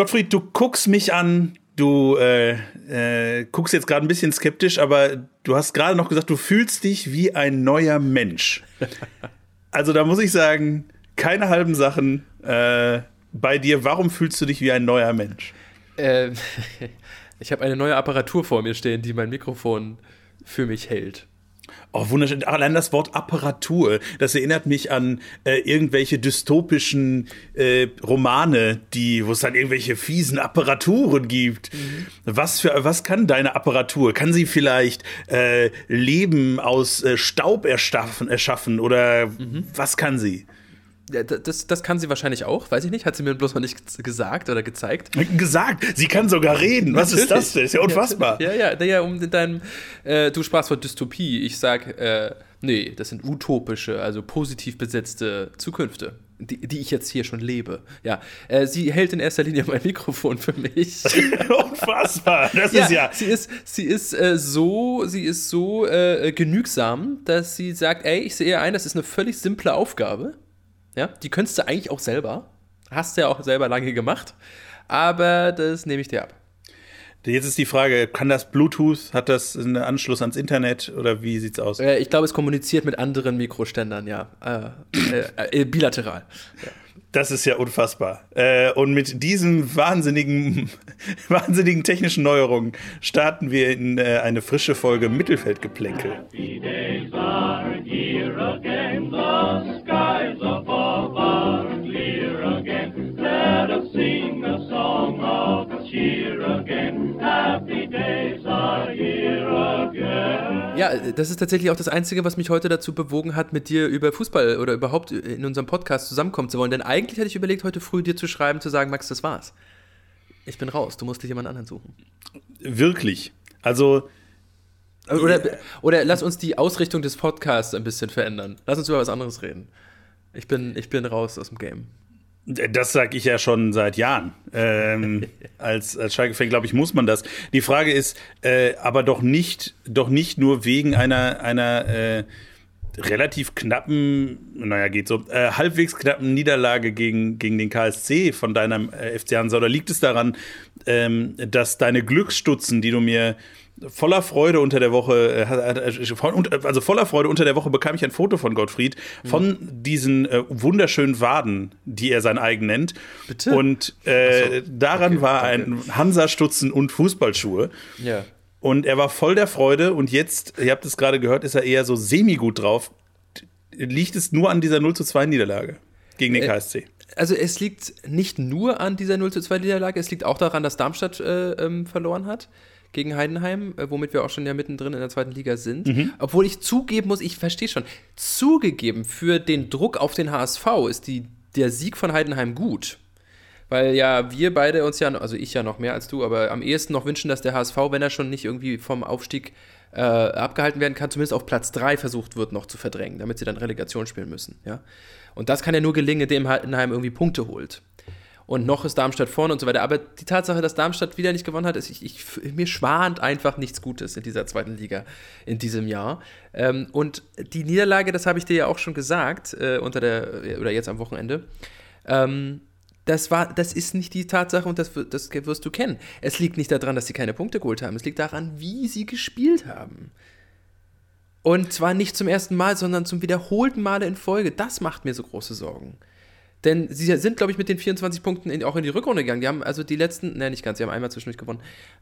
Gottfried, du guckst mich an, du äh, äh, guckst jetzt gerade ein bisschen skeptisch, aber du hast gerade noch gesagt, du fühlst dich wie ein neuer Mensch. Also da muss ich sagen, keine halben Sachen äh, bei dir. Warum fühlst du dich wie ein neuer Mensch? Äh, ich habe eine neue Apparatur vor mir stehen, die mein Mikrofon für mich hält. Oh, wunderschön. Allein das Wort Apparatur, das erinnert mich an äh, irgendwelche dystopischen äh, Romane, die, wo es dann irgendwelche fiesen Apparaturen gibt. Mhm. Was für, was kann deine Apparatur? Kann sie vielleicht äh, Leben aus äh, Staub erschaffen, erschaffen oder mhm. was kann sie? Das, das kann sie wahrscheinlich auch, weiß ich nicht. Hat sie mir bloß noch nicht gesagt oder gezeigt. Gesagt? Sie kann sogar reden. Was Natürlich. ist das denn? Ist ja unfassbar. Ja, ja, ja, um deinem, äh, du sprachst von Dystopie. Ich sag, äh, nee, das sind utopische, also positiv besetzte Zukünfte, die, die ich jetzt hier schon lebe. Ja, äh, sie hält in erster Linie mein Mikrofon für mich. unfassbar. Das ja, ist ja. Sie ist, sie ist äh, so, sie ist so äh, genügsam, dass sie sagt, ey, ich sehe ein, das ist eine völlig simple Aufgabe. Ja, die könntest du eigentlich auch selber. Hast du ja auch selber lange gemacht. Aber das nehme ich dir ab. Jetzt ist die Frage, kann das Bluetooth, hat das einen Anschluss ans Internet oder wie sieht's aus? Äh, ich glaube, es kommuniziert mit anderen Mikroständern, ja. Äh, äh, äh bilateral. Ja. Das ist ja unfassbar. Äh, und mit diesem wahnsinnigen, wahnsinnigen technischen Neuerungen starten wir in äh, eine frische Folge Mittelfeldgeplänkel. Happy days are here again, the skies above are clear again. Let us sing a song of cheer again. Happy days are here again. Ja, das ist tatsächlich auch das Einzige, was mich heute dazu bewogen hat, mit dir über Fußball oder überhaupt in unserem Podcast zusammenkommen zu wollen. Denn eigentlich hatte ich überlegt, heute früh dir zu schreiben, zu sagen, Max, das war's. Ich bin raus, du musst dich jemand anderen suchen. Wirklich. Also. Oder, oder lass uns die Ausrichtung des Podcasts ein bisschen verändern. Lass uns über was anderes reden. Ich bin, ich bin raus aus dem Game. Das sage ich ja schon seit Jahren. Ähm, als als Schalke-Fan, glaube ich, muss man das. Die Frage ist äh, aber doch nicht, doch nicht nur wegen einer, einer äh, relativ knappen, naja, geht so, äh, halbwegs knappen Niederlage gegen, gegen den KSC von deinem äh, FC Hansa. Oder liegt es daran, ähm, dass deine Glücksstutzen, die du mir voller Freude unter der Woche, äh, äh, also voller Freude unter der Woche bekam ich ein Foto von Gottfried von mhm. diesen äh, wunderschönen Waden, die er sein eigen nennt. Bitte? Und äh, so. daran okay, war danke. ein Hansa-Stutzen und Fußballschuhe. Ja. Und er war voll der Freude und jetzt, ihr habt es gerade gehört, ist er eher so semi-gut drauf. Liegt es nur an dieser 0 zu 2 Niederlage gegen den KSC? Also es liegt nicht nur an dieser 0 zu 2 Niederlage, es liegt auch daran, dass Darmstadt äh, ähm, verloren hat gegen Heidenheim, äh, womit wir auch schon ja mittendrin in der zweiten Liga sind. Mhm. Obwohl ich zugeben muss, ich verstehe schon, zugegeben, für den Druck auf den HSV ist die, der Sieg von Heidenheim gut. Weil ja wir beide uns ja, also ich ja noch mehr als du, aber am ehesten noch wünschen, dass der HSV, wenn er schon nicht irgendwie vom Aufstieg äh, abgehalten werden kann, zumindest auf Platz 3 versucht wird, noch zu verdrängen, damit sie dann Relegation spielen müssen. Ja? Und das kann ja nur gelingen, indem Heidenheim irgendwie Punkte holt und noch ist Darmstadt vorne und so weiter. Aber die Tatsache, dass Darmstadt wieder nicht gewonnen hat, ist, ich, ich, mir schwant einfach nichts Gutes in dieser zweiten Liga in diesem Jahr. Ähm, und die Niederlage, das habe ich dir ja auch schon gesagt, äh, unter der, oder jetzt am Wochenende, ähm, das, war, das ist nicht die Tatsache und das, das wirst du kennen. Es liegt nicht daran, dass sie keine Punkte geholt haben. Es liegt daran, wie sie gespielt haben. Und zwar nicht zum ersten Mal, sondern zum wiederholten Male in Folge. Das macht mir so große Sorgen. Denn sie sind, glaube ich, mit den 24 Punkten in, auch in die Rückrunde gegangen. Die haben also die letzten, ne, nicht ganz, sie haben einmal zwischendurch gewonnen.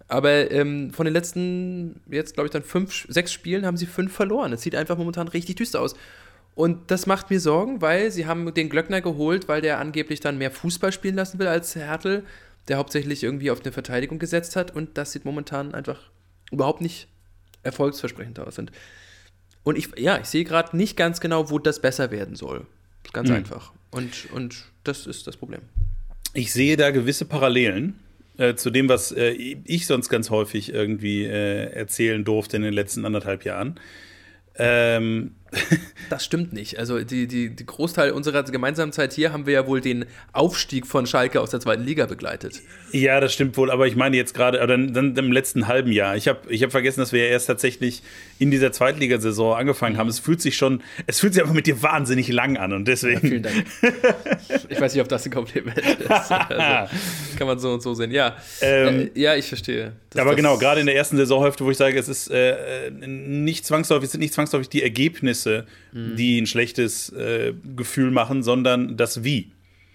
Aber ähm, von den letzten, jetzt glaube ich dann fünf, sechs Spielen haben sie fünf verloren. Es sieht einfach momentan richtig düster aus. Und das macht mir Sorgen, weil sie haben den Glöckner geholt, weil der angeblich dann mehr Fußball spielen lassen will als Hertel, der hauptsächlich irgendwie auf eine Verteidigung gesetzt hat. Und das sieht momentan einfach überhaupt nicht erfolgsversprechend aus. Und, und ich, ja, ich sehe gerade nicht ganz genau, wo das besser werden soll. Ganz mhm. einfach. Und, und das ist das Problem. Ich sehe da gewisse Parallelen äh, zu dem, was äh, ich sonst ganz häufig irgendwie äh, erzählen durfte in den letzten anderthalb Jahren. Ähm, Das stimmt nicht. Also die, die, die Großteil unserer gemeinsamen Zeit hier haben wir ja wohl den Aufstieg von Schalke aus der zweiten Liga begleitet. Ja, das stimmt wohl, aber ich meine jetzt gerade, oder dann im letzten halben Jahr. Ich habe ich hab vergessen, dass wir ja erst tatsächlich in dieser Zweitligasaison angefangen haben. Es fühlt sich schon, es fühlt sich einfach mit dir wahnsinnig lang an und deswegen. Ja, vielen Dank. ich weiß nicht, ob das ein Kompliment ist. Also, kann man so und so sehen. Ja, ähm, äh, ja, ich verstehe. Das, aber das genau, gerade in der ersten Saisonhälfte, wo ich sage, es ist äh, nicht zwangsläufig, es sind nicht zwangsläufig die Ergebnisse, mhm. die ein schlechtes äh, Gefühl machen, sondern das Wie.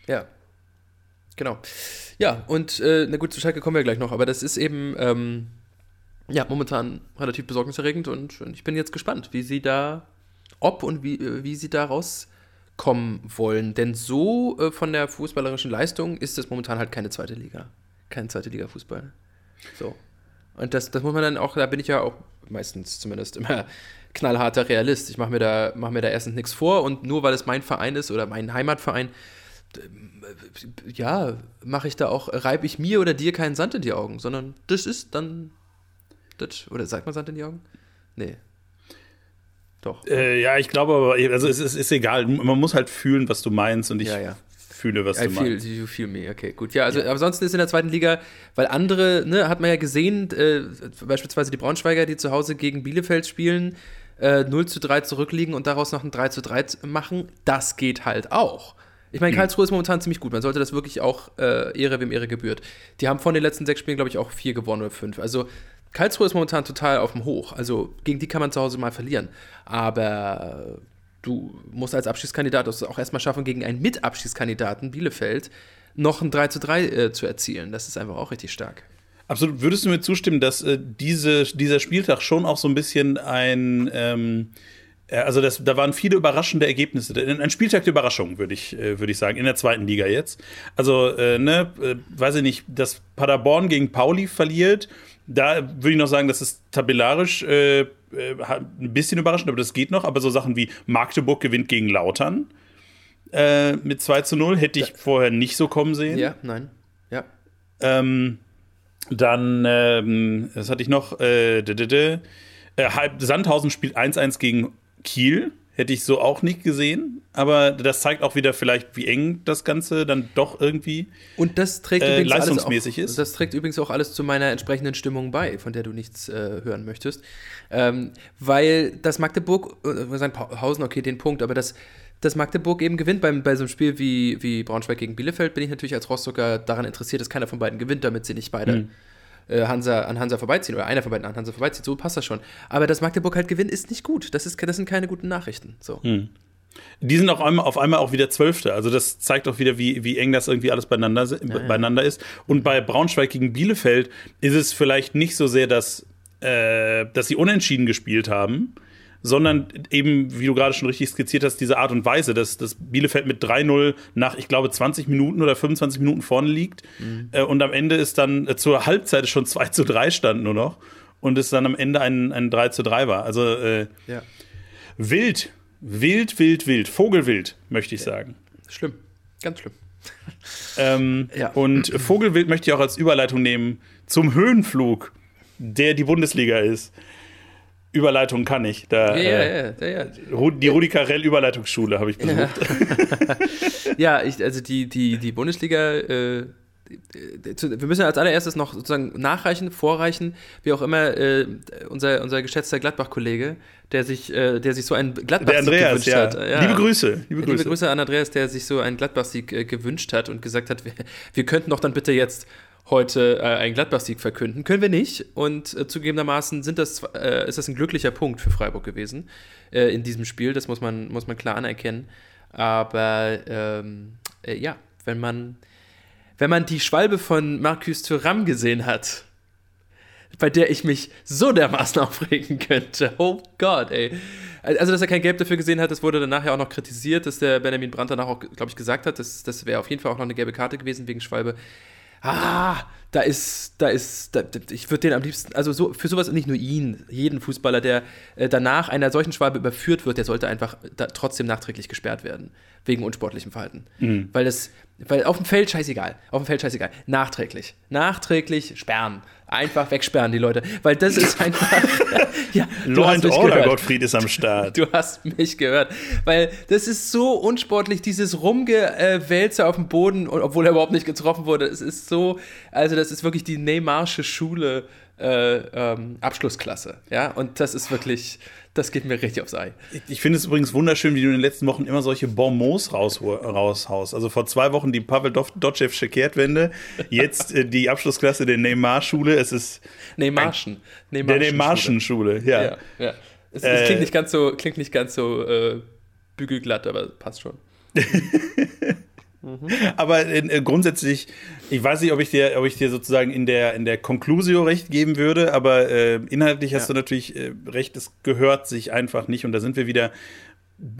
Ja. Genau. Ja, und äh, na gut, zu Schalke kommen wir gleich noch, aber das ist eben ähm, ja momentan relativ besorgniserregend und, und, ich bin jetzt gespannt, wie sie da, ob und wie, äh, wie sie da rauskommen wollen. Denn so äh, von der fußballerischen Leistung ist es momentan halt keine zweite Liga. Kein zweite Liga Fußball. So. Und das, das muss man dann auch, da bin ich ja auch meistens zumindest immer knallharter Realist. Ich mache mir, da, mach mir da erstens nichts vor und nur weil es mein Verein ist oder mein Heimatverein, ja, mache ich da auch, reibe ich mir oder dir keinen Sand in die Augen, sondern das ist dann, das, oder sagt man Sand in die Augen? Nee. Doch. Äh, ja, ich glaube aber, also es ist, ist, egal, man muss halt fühlen, was du meinst und ich ja, ja fühle, was I du feel, meinst. You feel me, okay, gut. Ja, also ja. ansonsten ist in der zweiten Liga, weil andere, ne, hat man ja gesehen, äh, beispielsweise die Braunschweiger, die zu Hause gegen Bielefeld spielen, äh, 0 zu 3 zurückliegen und daraus noch ein 3 zu 3 machen, das geht halt auch. Ich meine, hm. Karlsruhe ist momentan ziemlich gut. Man sollte das wirklich auch äh, Ehre, wem Ehre gebührt. Die haben von den letzten sechs Spielen, glaube ich, auch vier gewonnen oder fünf. Also Karlsruhe ist momentan total auf dem Hoch. Also gegen die kann man zu Hause mal verlieren. Aber du musst als Abschiedskandidat das auch erstmal schaffen, gegen einen Mitabschiedskandidaten Bielefeld noch ein 3 zu 3 äh, zu erzielen. Das ist einfach auch richtig stark. Absolut. Würdest du mir zustimmen, dass äh, diese, dieser Spieltag schon auch so ein bisschen ein, ähm, äh, also das, da waren viele überraschende Ergebnisse. Ein Spieltag der Überraschung, würde ich, äh, würd ich sagen, in der zweiten Liga jetzt. Also, äh, ne, äh, weiß ich nicht, dass Paderborn gegen Pauli verliert, da würde ich noch sagen, das ist tabellarisch äh, äh, ein bisschen überraschend, aber das geht noch. Aber so Sachen wie Magdeburg gewinnt gegen Lautern mit 2 zu 0 hätte ich ja. vorher nicht so kommen sehen. Ja, nein. Ja. Ähm, dann, ähm, was hatte ich noch? Äh, äh Sandhausen spielt 1-1 gegen Kiel. Hätte ich so auch nicht gesehen, aber das zeigt auch wieder vielleicht, wie eng das Ganze dann doch irgendwie und das trägt äh, leistungsmäßig auch, ist. Das trägt übrigens auch alles zu meiner entsprechenden Stimmung bei, von der du nichts äh, hören möchtest. Ähm, weil das Magdeburg, äh, wir sagen Pausen, okay, den Punkt, aber das, dass Magdeburg eben gewinnt beim, bei so einem Spiel wie, wie Braunschweig gegen Bielefeld, bin ich natürlich als Rostocker daran interessiert, dass keiner von beiden gewinnt, damit sie nicht beide. Mhm Hansa, an Hansa vorbeiziehen oder einer von beiden an Hansa vorbeizieht, so passt das schon. Aber dass Magdeburg halt gewinnt, ist nicht gut. Das, ist, das sind keine guten Nachrichten. So. Hm. Die sind auch einmal, auf einmal auch wieder Zwölfte. Also das zeigt auch wieder, wie, wie eng das irgendwie alles beieinander, ja, beieinander ja. ist. Und bei Braunschweig gegen Bielefeld ist es vielleicht nicht so sehr, dass, äh, dass sie unentschieden gespielt haben, sondern eben, wie du gerade schon richtig skizziert hast, diese Art und Weise, dass, dass Bielefeld mit 3-0 nach, ich glaube, 20 Minuten oder 25 Minuten vorne liegt mhm. äh, und am Ende ist dann äh, zur Halbzeit schon 2 zu 3 stand nur noch und es dann am Ende ein, ein 3 zu 3 war. Also äh, ja. wild, wild, wild, wild, Vogelwild, möchte ich ja. sagen. Schlimm, ganz schlimm. Ähm, ja. Und Vogelwild möchte ich auch als Überleitung nehmen zum Höhenflug, der die Bundesliga ist. Überleitung kann ich. Da, ja, äh, ja, ja, Die Rudi Carell Überleitungsschule habe ich besucht. Ja, ich, also die, die, die Bundesliga, äh, wir müssen als allererstes noch sozusagen nachreichen, vorreichen, wie auch immer, äh, unser, unser geschätzter Gladbach-Kollege, der sich, äh, der sich so einen Gladbach-Sieg gewünscht ja. hat. Ja. Liebe Grüße. Liebe Grüße. Liebe Grüße an Andreas, der sich so einen Gladbach-Sieg äh, gewünscht hat und gesagt hat, wir, wir könnten doch dann bitte jetzt heute äh, einen Gladbach-Sieg verkünden. Können wir nicht. Und äh, zugegebenermaßen sind das, äh, ist das ein glücklicher Punkt für Freiburg gewesen äh, in diesem Spiel. Das muss man, muss man klar anerkennen. Aber ähm, äh, ja, wenn man, wenn man die Schwalbe von Marcus Thuram gesehen hat, bei der ich mich so dermaßen aufregen könnte. Oh Gott, ey. Also, dass er kein Gelb dafür gesehen hat, das wurde dann nachher auch noch kritisiert, dass der Benjamin Brandt danach auch, glaube ich, gesagt hat, das, das wäre auf jeden Fall auch noch eine gelbe Karte gewesen wegen Schwalbe ah, da ist, da ist, da, ich würde den am liebsten, also so, für sowas nicht nur ihn, jeden Fußballer, der äh, danach einer solchen Schwalbe überführt wird, der sollte einfach da, trotzdem nachträglich gesperrt werden, wegen unsportlichem Verhalten. Mhm. Weil das, Weil auf dem Feld scheißegal. Auf dem Feld scheißegal. Nachträglich. Nachträglich sperren. Einfach wegsperren die Leute. Weil das ist einfach. ja, Law and Order, Gottfried ist am Start. Du hast mich gehört. Weil das ist so unsportlich, dieses Rumgewälze auf dem Boden, obwohl er überhaupt nicht getroffen wurde. Es ist so. Also, das ist wirklich die Neymarsche Schule äh, ähm, Abschlussklasse. Ja, und das ist wirklich, das geht mir richtig aufs Ei. Ich, ich finde es übrigens wunderschön, wie du in den letzten Wochen immer solche Bonbons raus, raushaust. Also vor zwei Wochen die Pavel Dotschewsche Kehrtwende, jetzt äh, die Abschlussklasse der Neymar-Schule. Es ist. Neymarschen. Der Neymarschen-Schule, ja. ja, ja. Es, es äh, klingt nicht ganz so, klingt nicht ganz so äh, bügelglatt, aber passt schon. Mhm. Aber äh, grundsätzlich, ich weiß nicht, ob ich dir, ob ich dir sozusagen in der, in der Conclusio recht geben würde, aber äh, inhaltlich hast ja. du natürlich äh, recht, es gehört sich einfach nicht. Und da sind wir wieder,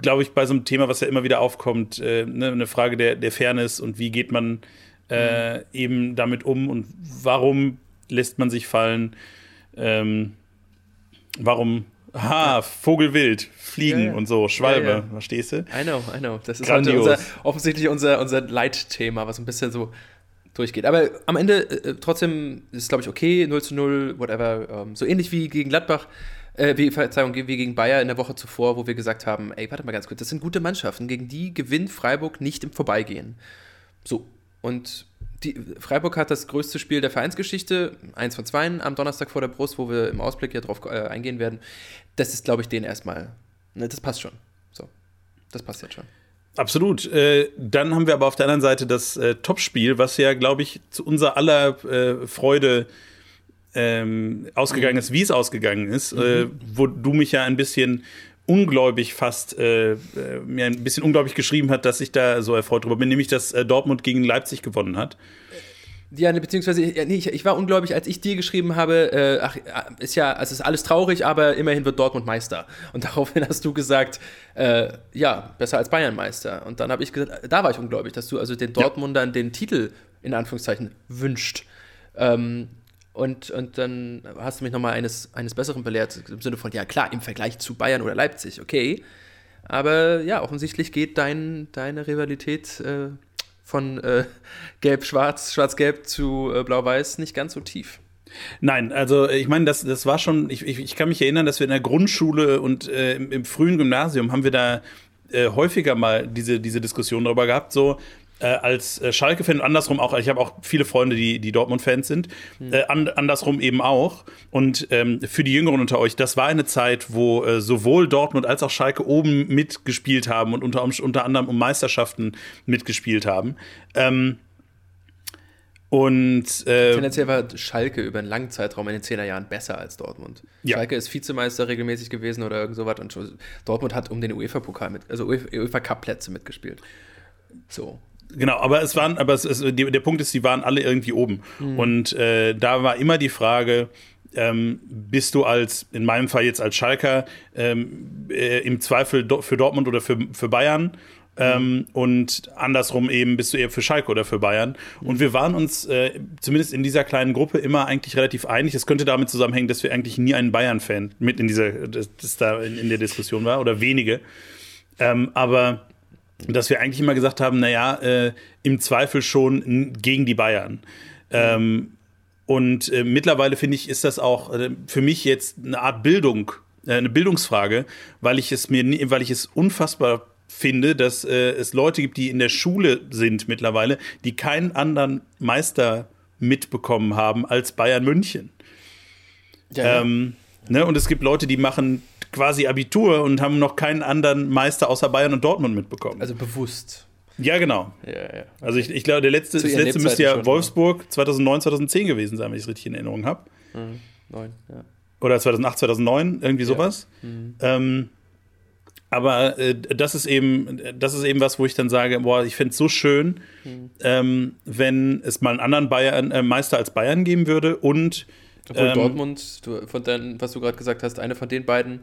glaube ich, bei so einem Thema, was ja immer wieder aufkommt, äh, ne, eine Frage der, der Fairness und wie geht man äh, mhm. eben damit um und warum lässt man sich fallen, ähm, warum Ha, Vogelwild, Fliegen ja, ja. und so, Schwalbe, ja, verstehst du? I know, I know. Das ist unser, offensichtlich unser, unser Leitthema, was ein bisschen so durchgeht. Aber am Ende äh, trotzdem ist es, glaube ich, okay, 0 zu 0, whatever. Ähm, so ähnlich wie gegen Gladbach, äh, wie, Verzeihung, wie gegen Bayer in der Woche zuvor, wo wir gesagt haben, ey, warte mal ganz kurz, das sind gute Mannschaften, gegen die gewinnt Freiburg nicht im Vorbeigehen. So, und die, Freiburg hat das größte Spiel der Vereinsgeschichte, eins von zwei am Donnerstag vor der Brust, wo wir im Ausblick ja drauf äh, eingehen werden. Das ist, glaube ich, denen erstmal. Ne, das passt schon. So. Das passt jetzt schon. Absolut. Äh, dann haben wir aber auf der anderen Seite das äh, Topspiel, was ja, glaube ich, zu unserer aller äh, Freude ähm, ausgegangen ist, wie es ausgegangen ist, äh, mhm. wo du mich ja ein bisschen ungläubig fast äh, äh, mir ein bisschen ungläubig geschrieben hat, dass ich da so erfreut drüber bin, nämlich dass Dortmund gegen Leipzig gewonnen hat. Ja, ne, beziehungsweise, ja, nee, ich, ich, war ungläubig, als ich dir geschrieben habe, äh, ach, äh, ist ja, es ist alles traurig, aber immerhin wird Dortmund Meister. Und daraufhin hast du gesagt, äh, ja, besser als Bayern Meister. Und dann habe ich gesagt, da war ich ungläubig, dass du also den Dortmundern ja. den Titel in Anführungszeichen wünscht. Ähm, und, und dann hast du mich nochmal eines, eines Besseren belehrt, im Sinne von, ja klar, im Vergleich zu Bayern oder Leipzig, okay. Aber ja, offensichtlich geht dein, deine Rivalität äh, von äh, Gelb-Schwarz, Schwarz-Gelb zu äh, Blau-Weiß nicht ganz so tief. Nein, also ich meine, das, das war schon, ich, ich, ich kann mich erinnern, dass wir in der Grundschule und äh, im, im, frühen Gymnasium haben wir da äh, häufiger mal diese, diese Diskussion darüber gehabt, so äh, als äh, Schalke-Fan und andersrum auch, ich habe auch viele Freunde, die, die Dortmund-Fans sind, mhm. äh, an, andersrum eben auch. Und ähm, für die Jüngeren unter euch, das war eine Zeit, wo äh, sowohl Dortmund als auch Schalke oben mitgespielt haben und unter, unter anderem um Meisterschaften mitgespielt haben. Ähm, und äh, tendenziell war Schalke über einen langen Zeitraum in den 10er Jahren besser als Dortmund. Ja. Schalke ist Vizemeister regelmäßig gewesen oder irgend sowas und Dortmund hat um den UEFA-Pokal mit, also UEFA-Cup-Plätze mitgespielt. So. Genau, aber es waren, aber es, es, der Punkt ist, die waren alle irgendwie oben. Mhm. Und äh, da war immer die Frage, ähm, bist du als, in meinem Fall jetzt als Schalker, ähm, äh, im Zweifel do, für Dortmund oder für, für Bayern? Ähm, mhm. und andersrum eben bist du eher für Schalke oder für Bayern. Mhm. Und wir waren uns äh, zumindest in dieser kleinen Gruppe immer eigentlich relativ einig. Es könnte damit zusammenhängen, dass wir eigentlich nie einen Bayern-Fan mit in dieser, das, das da in, in, der Diskussion war oder wenige. Ähm, aber dass wir eigentlich immer gesagt haben, naja, äh, im Zweifel schon gegen die Bayern. Ähm, und äh, mittlerweile finde ich, ist das auch äh, für mich jetzt eine Art Bildung, äh, eine Bildungsfrage, weil ich es mir, weil ich es unfassbar finde, dass äh, es Leute gibt, die in der Schule sind mittlerweile, die keinen anderen Meister mitbekommen haben als Bayern München. Ja, ähm, ne? Und es gibt Leute, die machen quasi Abitur und haben noch keinen anderen Meister außer Bayern und Dortmund mitbekommen. Also bewusst. Ja, genau. Ja, ja. Also ich, ich glaube, der letzte, das letzte müsste ja Wolfsburg 2009, 2010 gewesen sein, wenn ich es richtig in Erinnerung habe. Mhm. Neun, ja. Oder 2008, 2009, irgendwie sowas. Mhm. Ähm, aber äh, das ist eben, das ist eben was, wo ich dann sage, boah, ich fände es so schön, mhm. ähm, wenn es mal einen anderen Bayern, äh, Meister als Bayern geben würde und obwohl ähm, Dortmund, du, von dein, was du gerade gesagt hast, eine von den beiden,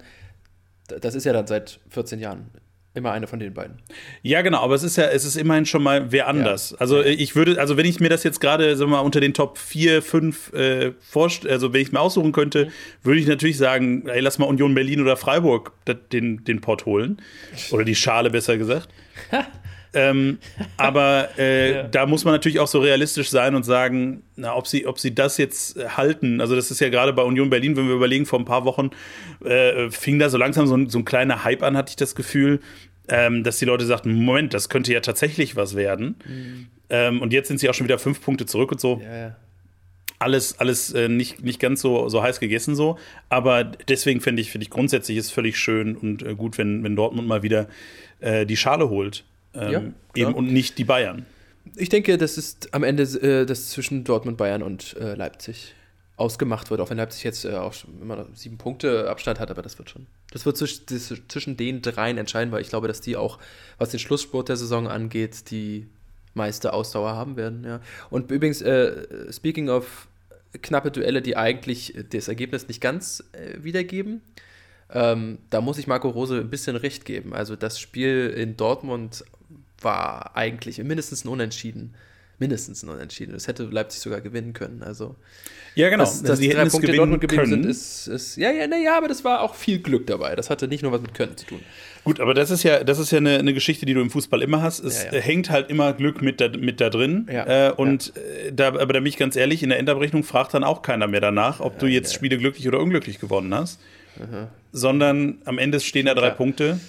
das ist ja dann seit 14 Jahren immer eine von den beiden. Ja, genau, aber es ist ja, es ist immerhin schon mal wer anders. Ja. Also ich würde, also wenn ich mir das jetzt gerade, sagen wir mal, unter den Top 4, 5 äh, vorstelle, also wenn ich mir aussuchen könnte, mhm. würde ich natürlich sagen, ey, lass mal Union Berlin oder Freiburg den, den Pott holen. Oder die Schale, besser gesagt. Ähm, aber äh, ja. da muss man natürlich auch so realistisch sein und sagen, na, ob sie, ob sie das jetzt halten. Also, das ist ja gerade bei Union Berlin, wenn wir überlegen, vor ein paar Wochen äh, fing da so langsam so ein, so ein kleiner Hype an, hatte ich das Gefühl, ähm, dass die Leute sagten: Moment, das könnte ja tatsächlich was werden. Mhm. Ähm, und jetzt sind sie auch schon wieder fünf Punkte zurück und so. Ja, ja alles, alles äh, nicht, nicht ganz so, so heiß gegessen so. Aber deswegen finde ich, finde ich grundsätzlich ist völlig schön und äh, gut, wenn, wenn Dortmund mal wieder äh, die Schale holt. Ähm, ja, eben und nicht die Bayern. Ich denke, das ist am Ende äh, das zwischen Dortmund, Bayern und äh, Leipzig ausgemacht wird, auch wenn Leipzig jetzt äh, auch immer sieben Punkte Abstand hat, aber das wird schon. Das wird zwischen den dreien entscheiden, weil ich glaube, dass die auch, was den Schlusssport der Saison angeht, die meiste Ausdauer haben werden. Ja. Und übrigens, äh, speaking of knappe Duelle, die eigentlich das Ergebnis nicht ganz äh, wiedergeben. Ähm, da muss ich Marco Rose ein bisschen recht geben. Also das Spiel in Dortmund war eigentlich mindestens ein Unentschieden. Mindestens ein Unentschieden. Das hätte Leipzig sogar gewinnen können. Also ja, genau. Dass, dass die drei Punkte Dortmund geblieben können. sind, ist, ist ja, ja, naja, aber das war auch viel Glück dabei. Das hatte nicht nur was mit Können zu tun. Gut, aber das ist ja, das ist ja eine, eine Geschichte, die du im Fußball immer hast. Es ja, ja. hängt halt immer Glück mit da, mit da drin. Ja, äh, und äh, da, aber da bin ich ganz ehrlich, in der Endabrechnung fragt dann auch keiner mehr danach, ob du jetzt Spiele glücklich oder unglücklich gewonnen hast. Aha. Sondern am Ende stehen da drei Punkte.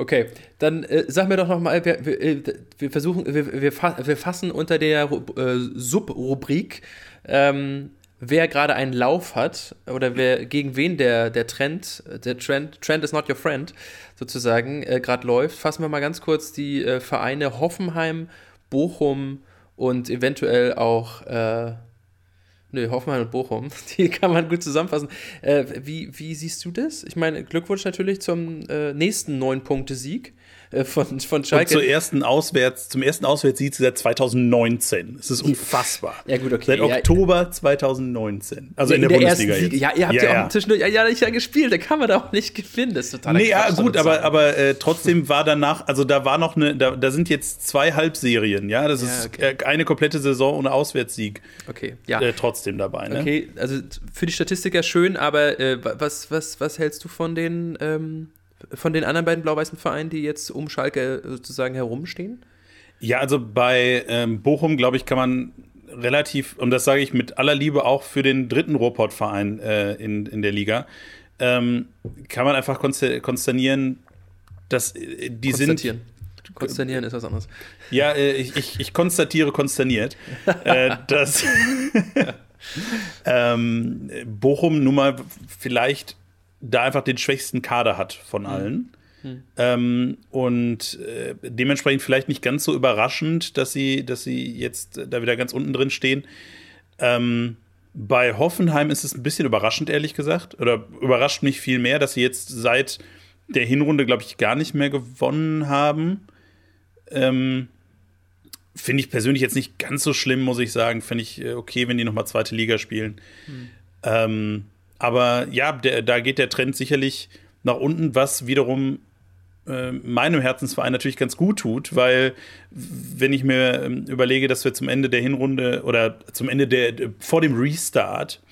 Okay, dann äh, sag mir doch noch mal, wir, wir, äh, wir versuchen, wir, wir, wir, fassen unter der äh, Subrubrik ähm, wer gerade einen Lauf hat oder wer gegen wen der, der Trend, der Trend, Trend is not your friend, sozusagen, äh, gerade läuft, fassen wir mal ganz kurz die äh, Vereine Hoffenheim, Bochum und eventuell auch, äh, nö, Hoffenheim und Bochum, die kann man gut zusammenfassen. Äh, wie, wie siehst du das? Ich meine, Glückwunsch natürlich zum äh, nächsten Neun-Punkte-Sieg. Äh, von, von Schalke. Und zur ersten Auswärts, zum ersten Auswärtssieg seit 2019. Es ist unfassbar. Ja, gut, okay. Seit ja, Oktober 2019. Also in, in der, der, Bundesliga jetzt. Ja, ihr habt ja, ja auch zwischendurch, ja, ja, nicht ja gespielt, da kann man da auch nicht gewinnen. Das ist total Nee, ja, gut, aber, aber äh, trotzdem war danach, also da war noch eine, da, da sind jetzt zwei Halbserien, ja. Das ist okay. Äh, eine komplette Saison ohne Auswärtssieg. Okay, ja. Äh, trotzdem dabei, ne? Okay, also für die Statistiker schön, aber äh, was, was, was hältst du von den ähm, von den anderen beiden blau-weißen Vereinen, die jetzt um Schalke sozusagen herumstehen? Ja, also bei ähm, Bochum, glaube ich, kann man relativ, und das sage ich mit aller Liebe auch für den dritten Ruhrpott-Verein äh, in, in der Liga, ähm, kann man einfach konsternieren, dass äh, die sind. Konsternieren ist was anderes. Ja, äh, ich, ich, ich, konstatiere konsterniert, äh, dass ähm, Bochum nun mal vielleicht da einfach den schwächsten Kader hat von hm. allen. Hm. Ähm, und äh, dementsprechend vielleicht nicht ganz so überraschend, dass sie, dass sie jetzt da wieder ganz unten drin stehen. Ähm, bei Hoffenheim ist es ein bisschen überraschend, ehrlich gesagt. Oder überrascht mich viel mehr, dass sie jetzt seit der Hinrunde, glaube ich, gar nicht mehr gewonnen haben. Ähm, Finde ich persönlich jetzt nicht ganz so schlimm, muss ich sagen. Finde ich äh, okay, wenn die nochmal zweite Liga spielen. Hm. Ähm, aber ja, der, da geht der Trend sicherlich nach unten, was wiederum äh, meinem Herzensverein natürlich ganz gut tut, weil wenn ich mir ähm, überlege, dass wir zum Ende der Hinrunde oder zum Ende der vor dem Restart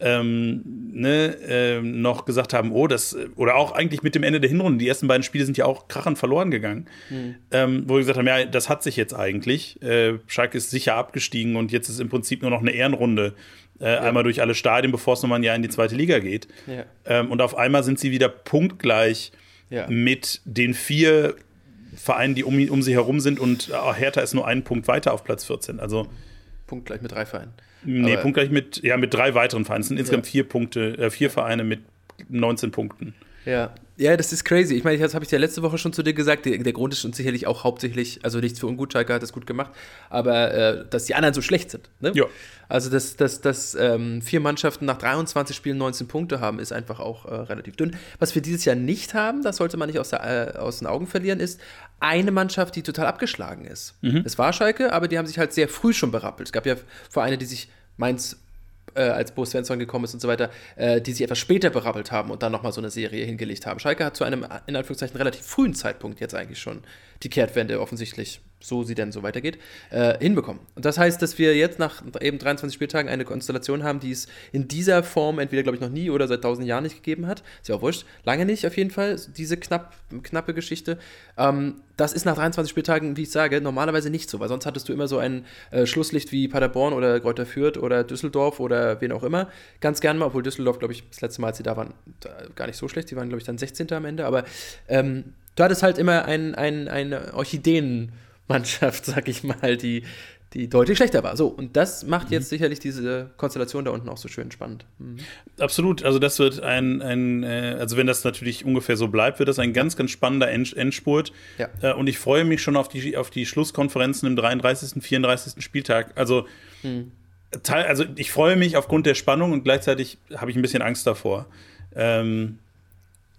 ähm, ne, äh, noch gesagt haben, oh, das, oder auch eigentlich mit dem Ende der Hinrunde, die ersten beiden Spiele sind ja auch krachend verloren gegangen, mhm. ähm, wo wir gesagt haben, ja, das hat sich jetzt eigentlich. Äh, Schalke ist sicher abgestiegen und jetzt ist im Prinzip nur noch eine Ehrenrunde äh, ja. einmal durch alle Stadien, bevor es nochmal ein Jahr in die zweite Liga geht. Ja. Ähm, und auf einmal sind sie wieder punktgleich ja. mit den vier Vereinen, die um, um sie herum sind. Und oh, Hertha ist nur einen Punkt weiter auf Platz 14. Also punktgleich mit drei Vereinen. Nee, Aber punktgleich mit, ja, mit drei weiteren Vereinen. Es sind insgesamt vier Punkte, äh, vier Vereine mit 19 Punkten. Ja. Ja, das ist crazy. Ich meine, das habe ich ja letzte Woche schon zu dir gesagt. Der, der Grund ist schon sicherlich auch hauptsächlich, also nichts für ungut, Schalke hat das gut gemacht, aber äh, dass die anderen so schlecht sind. Ne? Ja. Also, dass, dass, dass ähm, vier Mannschaften nach 23 Spielen 19 Punkte haben, ist einfach auch äh, relativ dünn. Was wir dieses Jahr nicht haben, das sollte man nicht aus, der, äh, aus den Augen verlieren, ist eine Mannschaft, die total abgeschlagen ist. Mhm. Es war Schalke, aber die haben sich halt sehr früh schon berappelt. Es gab ja Vereine, die sich Mainz äh, als Bo Svensson gekommen ist und so weiter, äh, die sich etwas später berappelt haben und dann nochmal so eine Serie hingelegt haben. Schalke hat zu einem, in Anführungszeichen, relativ frühen Zeitpunkt jetzt eigentlich schon die Kehrtwende offensichtlich so sie denn so weitergeht, äh, hinbekommen. Und das heißt, dass wir jetzt nach eben 23 Spieltagen eine Konstellation haben, die es in dieser Form entweder, glaube ich, noch nie oder seit 1000 Jahren nicht gegeben hat. Ist ja auch wurscht. Lange nicht, auf jeden Fall, diese knapp, knappe Geschichte. Ähm, das ist nach 23 Spieltagen, wie ich sage, normalerweise nicht so, weil sonst hattest du immer so ein äh, Schlusslicht wie Paderborn oder Greuther Fürth oder Düsseldorf oder wen auch immer. Ganz gern mal, obwohl Düsseldorf, glaube ich, das letzte Mal, als sie da waren, gar nicht so schlecht. Die waren, glaube ich, dann 16. am Ende. Aber ähm, du hattest halt immer ein, ein, eine Orchideen- Mannschaft, sag ich mal, die, die deutlich schlechter war. So, und das macht mhm. jetzt sicherlich diese Konstellation da unten auch so schön spannend. Mhm. Absolut, also das wird ein, ein äh, also wenn das natürlich ungefähr so bleibt, wird das ein ganz, ganz spannender End Endspurt. Ja. Äh, und ich freue mich schon auf die, auf die Schlusskonferenzen im 33., 34. Spieltag. Also, mhm. also ich freue mich aufgrund der Spannung und gleichzeitig habe ich ein bisschen Angst davor. Ähm,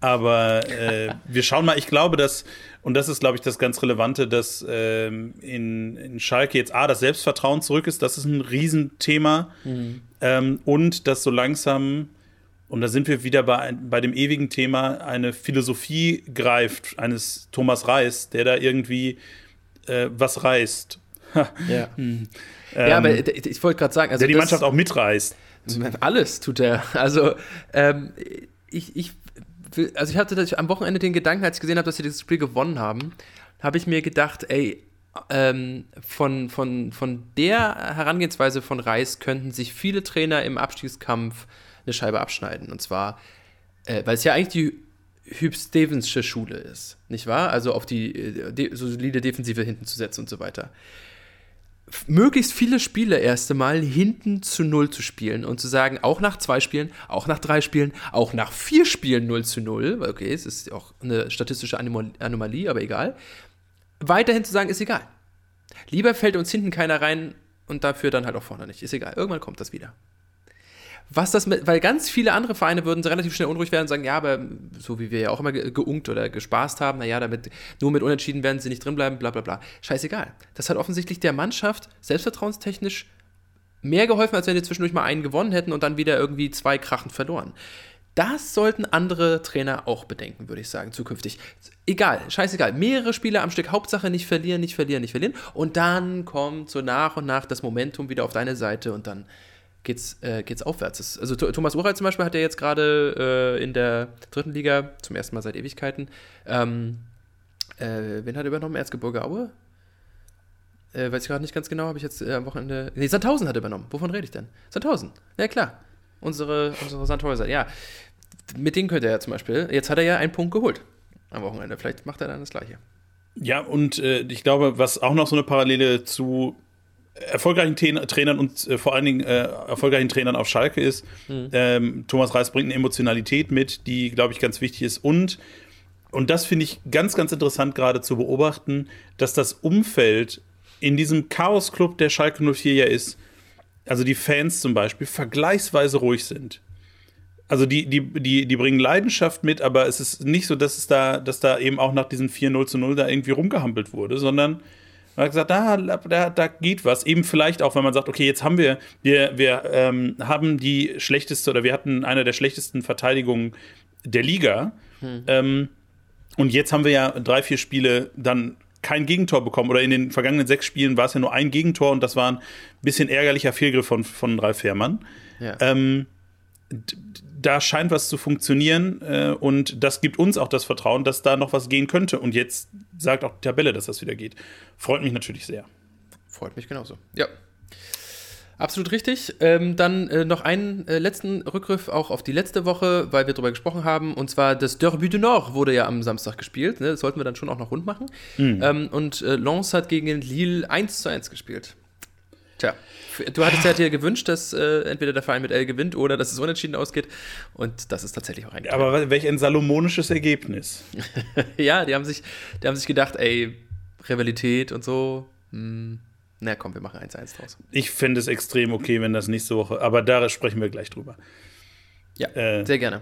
aber äh, wir schauen mal, ich glaube, dass, und das ist, glaube ich, das ganz Relevante, dass ähm, in, in Schalke jetzt A, das Selbstvertrauen zurück ist, das ist ein Riesenthema. Mhm. Ähm, und dass so langsam, und da sind wir wieder bei, bei dem ewigen Thema, eine Philosophie greift, eines Thomas Reis, der da irgendwie äh, was reißt. ja. Hm. Ähm, ja, aber ich wollte gerade sagen, also der die Mannschaft auch mitreißt. Alles tut er. Also ähm, ich, ich also ich hatte am Wochenende den Gedanken, als ich gesehen habe, dass sie dieses Spiel gewonnen haben, habe ich mir gedacht, ey, ähm, von, von, von der Herangehensweise von Reis könnten sich viele Trainer im Abstiegskampf eine Scheibe abschneiden. Und zwar, äh, weil es ja eigentlich die Hüb Stevensche Schule ist, nicht wahr? Also auf die äh, de solide Defensive hinten zu setzen und so weiter möglichst viele Spiele erste Mal hinten zu null zu spielen und zu sagen, auch nach zwei Spielen, auch nach drei Spielen, auch nach vier Spielen 0 zu 0, okay, es ist auch eine statistische Anomalie, aber egal. Weiterhin zu sagen, ist egal. Lieber fällt uns hinten keiner rein und dafür dann halt auch vorne nicht. Ist egal. Irgendwann kommt das wieder was das mit, weil ganz viele andere Vereine würden relativ schnell unruhig werden und sagen, ja, aber so wie wir ja auch immer geunkt oder gespaßt haben, naja, damit nur mit Unentschieden werden sie nicht drinbleiben, bla bla bla. Scheißegal. Das hat offensichtlich der Mannschaft selbstvertrauenstechnisch mehr geholfen, als wenn die zwischendurch mal einen gewonnen hätten und dann wieder irgendwie zwei krachend verloren. Das sollten andere Trainer auch bedenken, würde ich sagen, zukünftig. Egal, scheißegal. Mehrere Spiele am Stück, Hauptsache nicht verlieren, nicht verlieren, nicht verlieren. Und dann kommt so nach und nach das Momentum wieder auf deine Seite und dann geht's, äh, geht's aufwärts. Also Thomas Uray zum Beispiel hat ja jetzt gerade äh, in der dritten Liga, zum ersten Mal seit Ewigkeiten, ähm, äh, wen hat er übernommen? Erzgebirge Aue? Äh, weiß ich gerade nicht ganz genau, habe ich jetzt äh, am Wochenende. Nee, Sandhausen hat er übernommen. Wovon rede ich denn? Sandhausen. Ja, klar. Unsere, unsere Sandhäuser. Ja. Mit denen könnte er ja zum Beispiel. Jetzt hat er ja einen Punkt geholt am Wochenende. Vielleicht macht er dann das Gleiche. Ja, und äh, ich glaube, was auch noch so eine Parallele zu erfolgreichen Trainern und äh, vor allen Dingen äh, erfolgreichen Trainern auf Schalke ist. Mhm. Ähm, Thomas Reis bringt eine Emotionalität mit, die, glaube ich, ganz wichtig ist. Und, und das finde ich ganz, ganz interessant gerade zu beobachten, dass das Umfeld in diesem Chaos-Club, der Schalke 04 ja ist, also die Fans zum Beispiel, vergleichsweise ruhig sind. Also die, die, die, die bringen Leidenschaft mit, aber es ist nicht so, dass es da, dass da eben auch nach diesem 4-0 zu 0 da irgendwie rumgehampelt wurde, sondern man hat gesagt, da, da, da geht was. Eben vielleicht auch, wenn man sagt, okay, jetzt haben wir, wir, wir ähm, haben die schlechteste oder wir hatten eine der schlechtesten Verteidigungen der Liga. Hm. Ähm, und jetzt haben wir ja drei, vier Spiele dann kein Gegentor bekommen. Oder in den vergangenen sechs Spielen war es ja nur ein Gegentor und das war ein bisschen ärgerlicher Fehlgriff von, von Ralf Fährmann. Ja. Ähm, da scheint was zu funktionieren äh, und das gibt uns auch das Vertrauen, dass da noch was gehen könnte. Und jetzt sagt auch die Tabelle, dass das wieder geht. Freut mich natürlich sehr. Freut mich genauso. Ja. Absolut richtig. Ähm, dann äh, noch einen äh, letzten Rückgriff auch auf die letzte Woche, weil wir darüber gesprochen haben. Und zwar das Derby du Nord wurde ja am Samstag gespielt. Ne? Das sollten wir dann schon auch noch rund machen. Mhm. Ähm, und äh, Lens hat gegen Lille 1 zu 1 gespielt. Tja, du hattest ja dir gewünscht, dass äh, entweder der Verein mit L gewinnt oder dass es unentschieden ausgeht. Und das ist tatsächlich auch eingetreten. Aber welch ein salomonisches Ergebnis. ja, die haben, sich, die haben sich gedacht, ey, Rivalität und so. Hm, na komm, wir machen 1-1 draus. Ich fände es extrem okay, wenn das nächste Woche, aber da sprechen wir gleich drüber. Ja, äh, sehr gerne.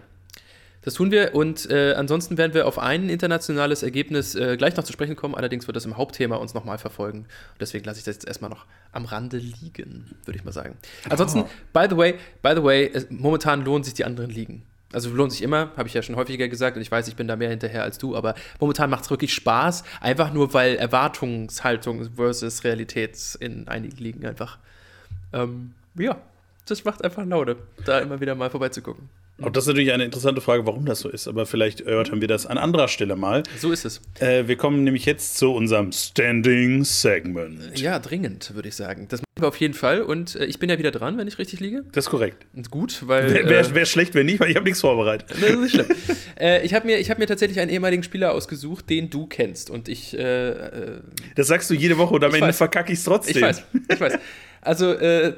Das tun wir und äh, ansonsten werden wir auf ein internationales Ergebnis äh, gleich noch zu sprechen kommen. Allerdings wird das im Hauptthema uns nochmal verfolgen. Und deswegen lasse ich das jetzt erstmal noch am Rande liegen, würde ich mal sagen. Ansonsten, oh. by the way, by the way, es, momentan lohnen sich die anderen Ligen. Also lohnt sich immer, habe ich ja schon häufiger gesagt und ich weiß, ich bin da mehr hinterher als du, aber momentan macht es wirklich Spaß, einfach nur weil Erwartungshaltung versus Realität in einigen Ligen einfach, ähm, ja, das macht einfach Laune, da immer wieder mal vorbeizugucken. Auch das ist natürlich eine interessante Frage, warum das so ist, aber vielleicht erörtern wir das an anderer Stelle mal. So ist es. Äh, wir kommen nämlich jetzt zu unserem Standing Segment. Ja, dringend, würde ich sagen. Das machen wir auf jeden Fall und äh, ich bin ja wieder dran, wenn ich richtig liege. Das ist korrekt. Und gut, weil. Wäre wär, wär schlecht, wenn nicht, weil ich habe nichts vorbereitet. Das ist nicht schlimm. äh, ich habe mir, hab mir tatsächlich einen ehemaligen Spieler ausgesucht, den du kennst und ich. Äh, äh, das sagst du jede Woche und am Ende verkacke ich es trotzdem. Ich weiß, ich weiß. Also, äh,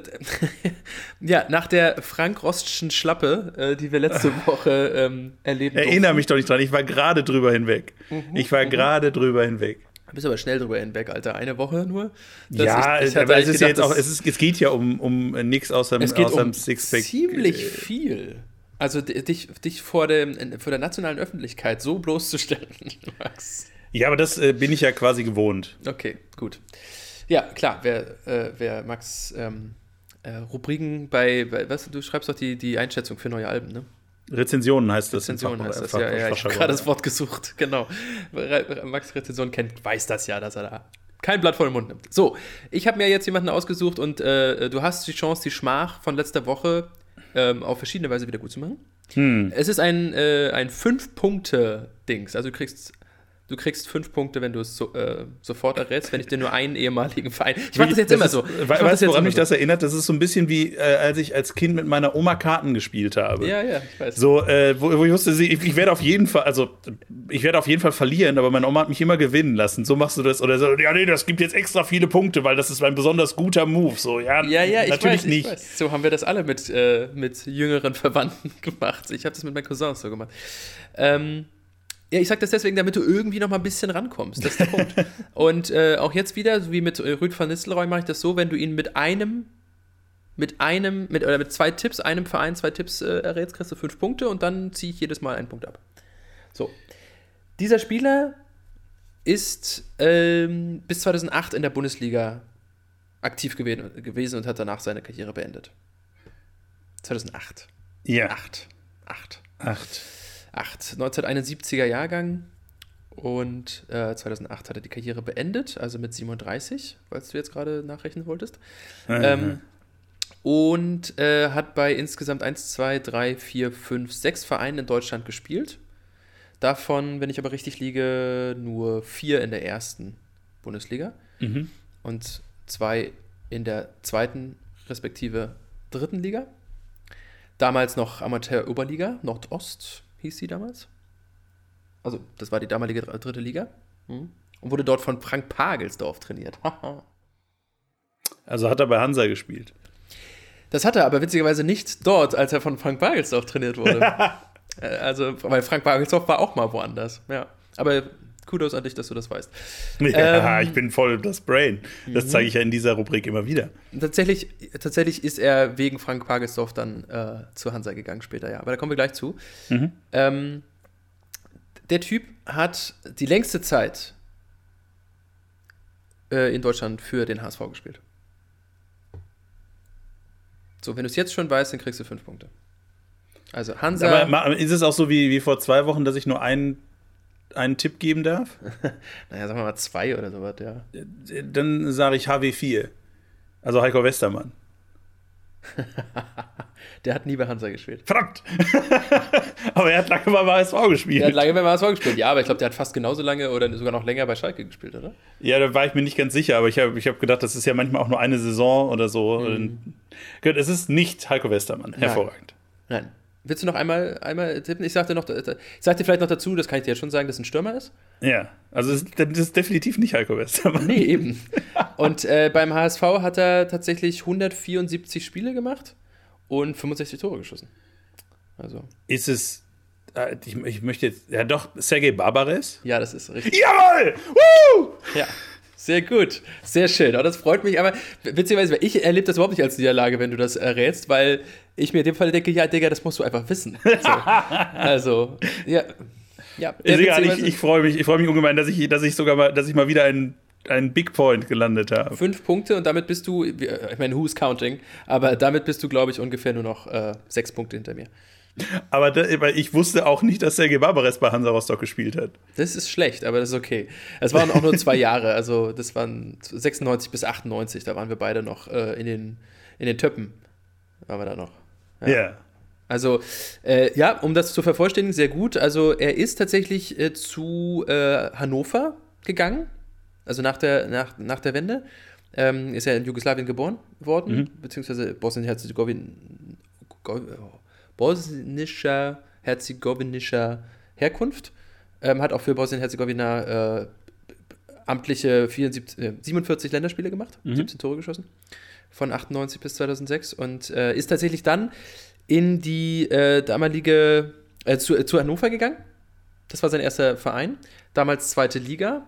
ja, nach der Frank Rostschen Schlappe, äh, die wir letzte Woche ähm, erleben Erinnere durften. mich doch nicht dran, ich war gerade drüber hinweg. Mhm, ich war mhm. gerade drüber hinweg. Du bist aber schnell drüber hinweg, Alter. Eine Woche nur. Das ja, ich, ich aber es, ist gedacht, jetzt auch, es, ist, es geht ja um, um nichts außer, es geht außer um Sixpack. Ziemlich viel. Also dich, dich vor, dem, vor der nationalen Öffentlichkeit so bloßzustellen, Max. Ja, aber das äh, bin ich ja quasi gewohnt. Okay, gut. Ja, klar, wer, äh, wer Max ähm, äh, Rubriken bei, bei, was, du schreibst doch die, die Einschätzung für neue Alben, ne? Rezensionen heißt das. Rezensionen heißt das, ja, ja. Ich habe gerade das Wort gesucht, genau. Max Rezension kennt, weiß das ja, dass er da kein Blatt vor den Mund nimmt. So, ich habe mir jetzt jemanden ausgesucht und äh, du hast die Chance, die Schmach von letzter Woche ähm, auf verschiedene Weise wieder gut zu machen. Hm. Es ist ein, äh, ein Fünf-Punkte-Dings. Also du kriegst Du kriegst fünf Punkte, wenn du es so, äh, sofort errätst, wenn ich dir nur einen ehemaligen Verein. Ich mache das jetzt das immer ist, so. Ich weißt du, woran mich so. das erinnert? Das ist so ein bisschen wie, äh, als ich als Kind mit meiner Oma Karten gespielt habe. Ja, ja, ich weiß. So, äh, wo, wo, ich wusste, ich, ich werde auf jeden Fall, also ich werde auf jeden Fall verlieren, aber meine Oma hat mich immer gewinnen lassen. So machst du das. Oder so, ja, nee, das gibt jetzt extra viele Punkte, weil das ist ein besonders guter Move. So, ja, ja, ja natürlich weiß, nicht. So haben wir das alle mit, äh, mit jüngeren Verwandten gemacht. Ich habe das mit meinen Cousins so gemacht. Ähm, ja, ich sag das deswegen, damit du irgendwie noch mal ein bisschen rankommst. Das ist der Punkt. Und äh, auch jetzt wieder, so wie mit äh, Rüd van Nistelrooy, mache ich das so, wenn du ihn mit einem, mit einem, mit, oder mit zwei Tipps, einem Verein, zwei Tipps äh, errätst, kriegst du fünf Punkte und dann ziehe ich jedes Mal einen Punkt ab. So. Dieser Spieler ist ähm, bis 2008 in der Bundesliga aktiv gewesen, gewesen und hat danach seine Karriere beendet. 2008. Ja. Acht. Acht. Acht. 8, 1971er Jahrgang und äh, 2008 hat er die Karriere beendet, also mit 37, falls du jetzt gerade nachrechnen wolltest. Mhm. Ähm, und äh, hat bei insgesamt 1, 2, 3, 4, 5, 6 Vereinen in Deutschland gespielt. Davon, wenn ich aber richtig liege, nur vier in der ersten Bundesliga mhm. und zwei in der zweiten respektive dritten Liga. Damals noch Amateur-Oberliga, Nordost, hieß sie damals. Also, das war die damalige dritte Liga. Mhm. Und wurde dort von Frank Pagelsdorf trainiert. also hat er bei Hansa gespielt. Das hat er aber witzigerweise nicht dort, als er von Frank Pagelsdorf trainiert wurde. Äh, also, weil Frank Pagelsdorf war auch mal woanders. Ja. Aber Kudos an dich, dass du das weißt. Ja, ähm, ich bin voll das Brain. Das zeige ich ja in dieser Rubrik immer wieder. Tatsächlich, tatsächlich ist er wegen Frank Pagelsdorf dann äh, zu Hansa gegangen später, ja. Aber da kommen wir gleich zu. Mhm. Ähm, der Typ hat die längste Zeit äh, in Deutschland für den HSV gespielt. So, wenn du es jetzt schon weißt, dann kriegst du fünf Punkte. Also Hansa. Aber ist es auch so wie, wie vor zwei Wochen, dass ich nur einen einen Tipp geben darf? naja, sagen wir mal zwei oder sowas, ja. Dann sage ich HW4. Also Heiko Westermann. Der hat nie bei Hansa gespielt. Verdammt! aber er hat lange bei HSV gespielt. Er hat lange bei HSV gespielt, ja, aber ich glaube, der hat fast genauso lange oder sogar noch länger bei Schalke gespielt, oder? Ja, da war ich mir nicht ganz sicher, aber ich habe ich hab gedacht, das ist ja manchmal auch nur eine Saison oder so. Mhm. Es ist nicht Heiko Westermann. Hervorragend. Nein. Nein. Willst du noch einmal, einmal tippen? Ich sagte noch, ich sag dir vielleicht noch dazu, das kann ich dir jetzt schon sagen, dass es ein Stürmer ist. Ja, also das ist definitiv nicht Heiko Westermann. Nee, eben. Und äh, beim HSV hat er tatsächlich 174 Spiele gemacht und 65 Tore geschossen. Also. Ist es. Äh, ich, ich, möchte jetzt. Ja, doch, Sergei Barbares? Ja, das ist richtig. Jawohl! Woo! Ja. Sehr gut, sehr schön. Das freut mich, aber witzigerweise, ich erlebe das überhaupt nicht als Niederlage, wenn du das errätst, weil ich mir in dem Fall denke, ja, Digga, das musst du einfach wissen. So. also, ja. ja ist egal, ich, ich freue mich, ich freue mich ungemein, dass ich, dass ich sogar mal, dass ich mal wieder einen einen Big Point gelandet habe. Fünf Punkte und damit bist du, ich meine, who's counting, aber damit bist du, glaube ich, ungefähr nur noch äh, sechs Punkte hinter mir. Aber da, ich wusste auch nicht, dass Sergei Barbares bei Hansa Rostock gespielt hat. Das ist schlecht, aber das ist okay. Es waren auch nur zwei Jahre, also das waren 96 bis 98, da waren wir beide noch äh, in, den, in den Töppen. Waren wir da noch. Ja. Yeah. Also, äh, ja, um das zu vervollständigen, sehr gut. Also, er ist tatsächlich äh, zu äh, Hannover gegangen, also nach der, nach, nach der Wende. Ähm, ist er in Jugoslawien geboren worden, mhm. beziehungsweise Bosnien-Herzegowina bosnischer, herzegowinischer Herkunft. Ähm, hat auch für Bosnien-Herzegowina äh, amtliche 74, äh, 47 Länderspiele gemacht, mhm. 17 Tore geschossen. Von 98 bis 2006 und äh, ist tatsächlich dann in die äh, damalige, äh, zu, zu Hannover gegangen. Das war sein erster Verein, damals zweite Liga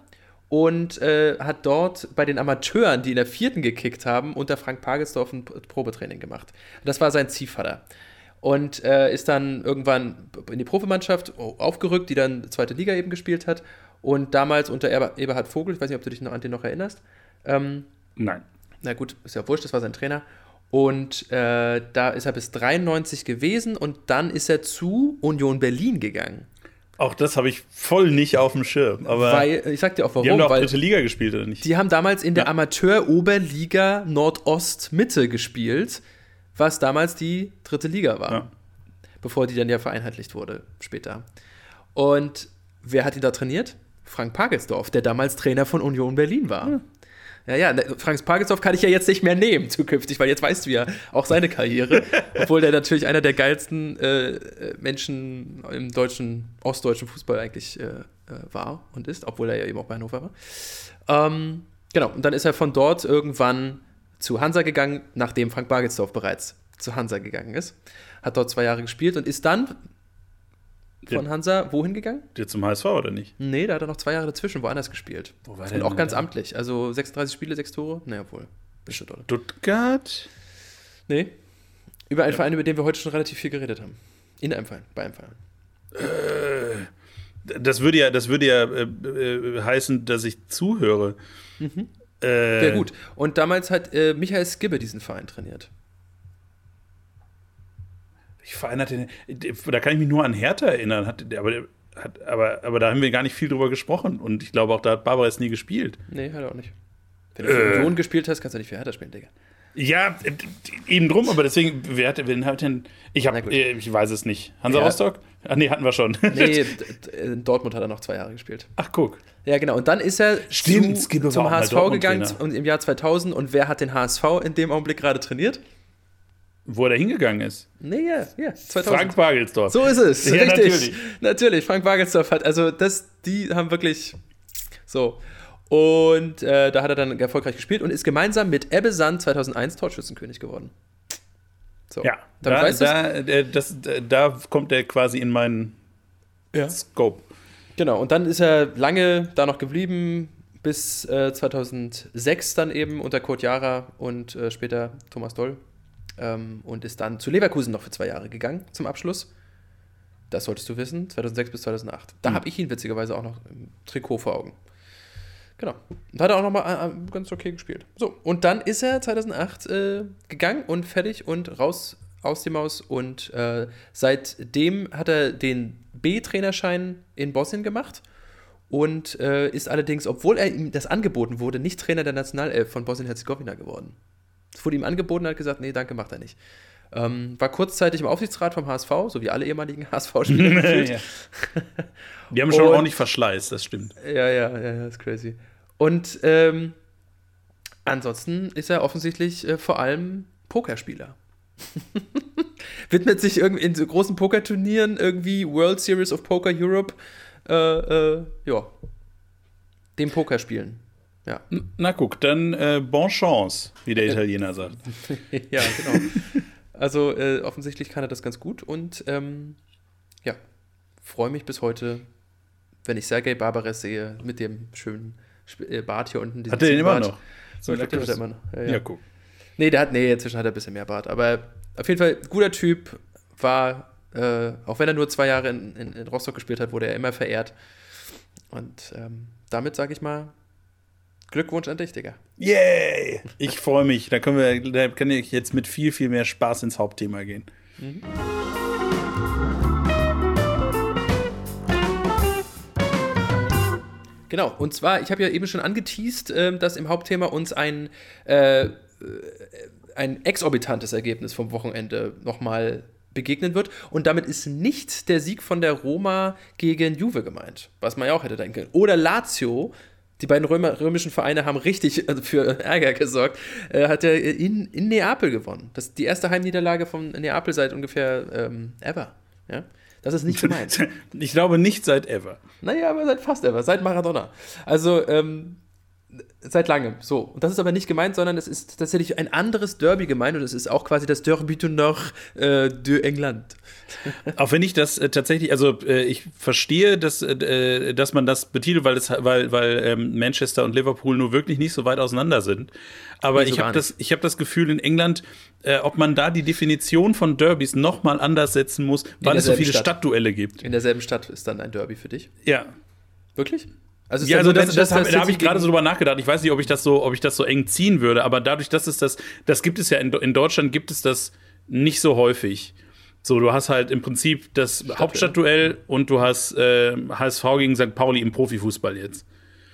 und äh, hat dort bei den Amateuren, die in der vierten gekickt haben, unter Frank Pagelsdorf ein Probetraining gemacht. Das war sein Ziehvater und äh, ist dann irgendwann in die Profimannschaft aufgerückt, die dann zweite Liga eben gespielt hat. Und damals unter Eberhard Vogel, ich weiß nicht, ob du dich noch an den noch erinnerst. Ähm, Nein. Na gut, ist ja wurscht, das war sein Trainer. Und äh, da ist er bis 93 gewesen und dann ist er zu Union Berlin gegangen. Auch das habe ich voll nicht auf dem Schirm. Aber weil, ich sag dir auch warum. Die haben doch dritte Liga gespielt, oder nicht? Die haben damals in der ja. Amateur-Oberliga Nordost-Mitte gespielt was damals die dritte Liga war. Ja. Bevor die dann ja vereinheitlicht wurde später. Und wer hat ihn da trainiert? Frank Pagelsdorf, der damals Trainer von Union Berlin war. Ja. Ja, ja, Frank Pagelsdorf kann ich ja jetzt nicht mehr nehmen zukünftig, weil jetzt weißt du ja auch seine Karriere. obwohl der natürlich einer der geilsten äh, Menschen im deutschen, ostdeutschen Fußball eigentlich äh, äh, war und ist, obwohl er ja eben auch bei Hannover war. Ähm, genau, und dann ist er von dort irgendwann zu Hansa gegangen, nachdem Frank Bargelsdorf bereits zu Hansa gegangen ist. Hat dort zwei Jahre gespielt und ist dann von Hansa wohin gegangen? Der zum HSV oder nicht? Nee, da hat er noch zwei Jahre dazwischen woanders gespielt. Wo war der? Und auch ganz amtlich. Also 36 Spiele, sechs Tore. Naja, wohl. Stuttgart? Nee. Über einen ja. Verein, über den wir heute schon relativ viel geredet haben. In einem Verein, bei einem Verein. Äh, das würde ja, das würde ja äh, äh, heißen, dass ich zuhöre. Mhm. Äh, Sehr gut. Und damals hat äh, Michael Skibbe diesen Verein trainiert. Ich Verein hatte, da kann ich mich nur an Hertha erinnern, hat, aber, hat, aber, aber da haben wir gar nicht viel drüber gesprochen. Und ich glaube auch, da hat Barbara es nie gespielt. Nee, hat er auch nicht. Wenn du für äh, Union gespielt hast, kannst du nicht für Hertha spielen, Digga. Ja, eben drum, aber deswegen, wer hat, wen hat denn. Ich, hab, äh, ich weiß es nicht. Hansa ja. Rostock? Ach nee, hatten wir schon. Nee, in Dortmund hat er noch zwei Jahre gespielt. Ach, guck. Ja, genau. Und dann ist er Stimmt, zu, zum HSV gegangen und im Jahr 2000. Und wer hat den HSV in dem Augenblick gerade trainiert? Wo er da hingegangen ist? Nee, ja, ja. 2000. Frank Bagelsdorf. So ist es. Ja, richtig. Natürlich. natürlich. Frank Bagelsdorf hat, also das, die haben wirklich so. Und äh, da hat er dann erfolgreich gespielt und ist gemeinsam mit Ebbe Sand 2001 Torschützenkönig geworden. So. Ja, da, da, äh, das, da kommt er quasi in meinen ja. Scope. Genau, und dann ist er lange da noch geblieben, bis äh, 2006 dann eben unter Kurt Jara und äh, später Thomas Doll. Ähm, und ist dann zu Leverkusen noch für zwei Jahre gegangen zum Abschluss. Das solltest du wissen, 2006 bis 2008. Da mhm. habe ich ihn witzigerweise auch noch im Trikot vor Augen. Genau. Und hat er auch nochmal äh, äh, ganz okay gespielt. So, und dann ist er 2008 äh, gegangen und fertig und raus aus dem Maus. Und äh, seitdem hat er den B-Trainerschein in Bosnien gemacht und äh, ist allerdings, obwohl er ihm das angeboten wurde, nicht Trainer der Nationalelf von Bosnien-Herzegowina geworden. Es wurde ihm angeboten, er hat gesagt, nee, danke, macht er nicht. Ähm, war kurzzeitig im Aufsichtsrat vom HSV, so wie alle ehemaligen HSV-Spieler. ja. Die haben schon und, ordentlich Verschleiß, das stimmt. Ja, ja, ja, ja, ist crazy. Und ähm, ansonsten ist er offensichtlich äh, vor allem Pokerspieler. Widmet sich irgendwie in so großen Pokerturnieren, irgendwie World Series of Poker Europe, äh, äh, ja, dem Pokerspielen. Ja. Na guck, dann äh, bon chance, wie der Italiener sagt. ja, genau. Also äh, offensichtlich kann er das ganz gut und ähm, ja, freue mich bis heute, wenn ich Sergei Barbares sehe mit dem schönen äh, Bart hier unten. Hat er den immer noch? So, ich glaube, der immer noch. Ja, ja. ja, guck. Nee, der hat, nee, inzwischen hat er ein bisschen mehr Bart. Aber auf jeden Fall, guter Typ, war, äh, auch wenn er nur zwei Jahre in, in, in, Rostock gespielt hat, wurde er immer verehrt. Und ähm, damit sage ich mal, Glückwunsch an dich, Digga. Yay! Ich freue mich. Da können wir, da kann ich jetzt mit viel, viel mehr Spaß ins Hauptthema gehen. Mhm. Genau, und zwar, ich habe ja eben schon angeteased, äh, dass im Hauptthema uns ein, äh, ein exorbitantes Ergebnis vom Wochenende nochmal begegnen wird. Und damit ist nicht der Sieg von der Roma gegen Juve gemeint, was man ja auch hätte denken können. Oder Lazio, die beiden Römer, römischen Vereine haben richtig äh, für Ärger gesorgt, äh, hat er in, in Neapel gewonnen. Das ist die erste Heimniederlage von Neapel seit ungefähr ähm, ever. Ja? Das ist nicht gemeint. ich glaube nicht seit ever. Naja, aber seit fast ever, seit Maradona. Also, ähm, seit langem. So. Und das ist aber nicht gemeint, sondern es ist tatsächlich ein anderes Derby gemeint und es ist auch quasi das Derby du Nord äh, de England. Auch wenn ich das äh, tatsächlich, also äh, ich verstehe, dass, äh, dass man das betitelt, weil, es, weil, weil ähm, Manchester und Liverpool nur wirklich nicht so weit auseinander sind. Aber nee, so ich habe das, hab das Gefühl, in England, äh, ob man da die Definition von Derbys nochmal anders setzen muss, weil es so viele Stadt. Stadtduelle gibt. In derselben Stadt ist dann ein Derby für dich? Ja. Wirklich? Also ja, also das, das, das da habe ich gerade so drüber nachgedacht. Ich weiß nicht, ob ich das so, ob ich das so eng ziehen würde, aber dadurch, dass es das, das gibt es ja in, in Deutschland gibt es das nicht so häufig. So, du hast halt im Prinzip das Stadtduell. Hauptstadtduell und du hast äh, HSV gegen St. Pauli im Profifußball jetzt.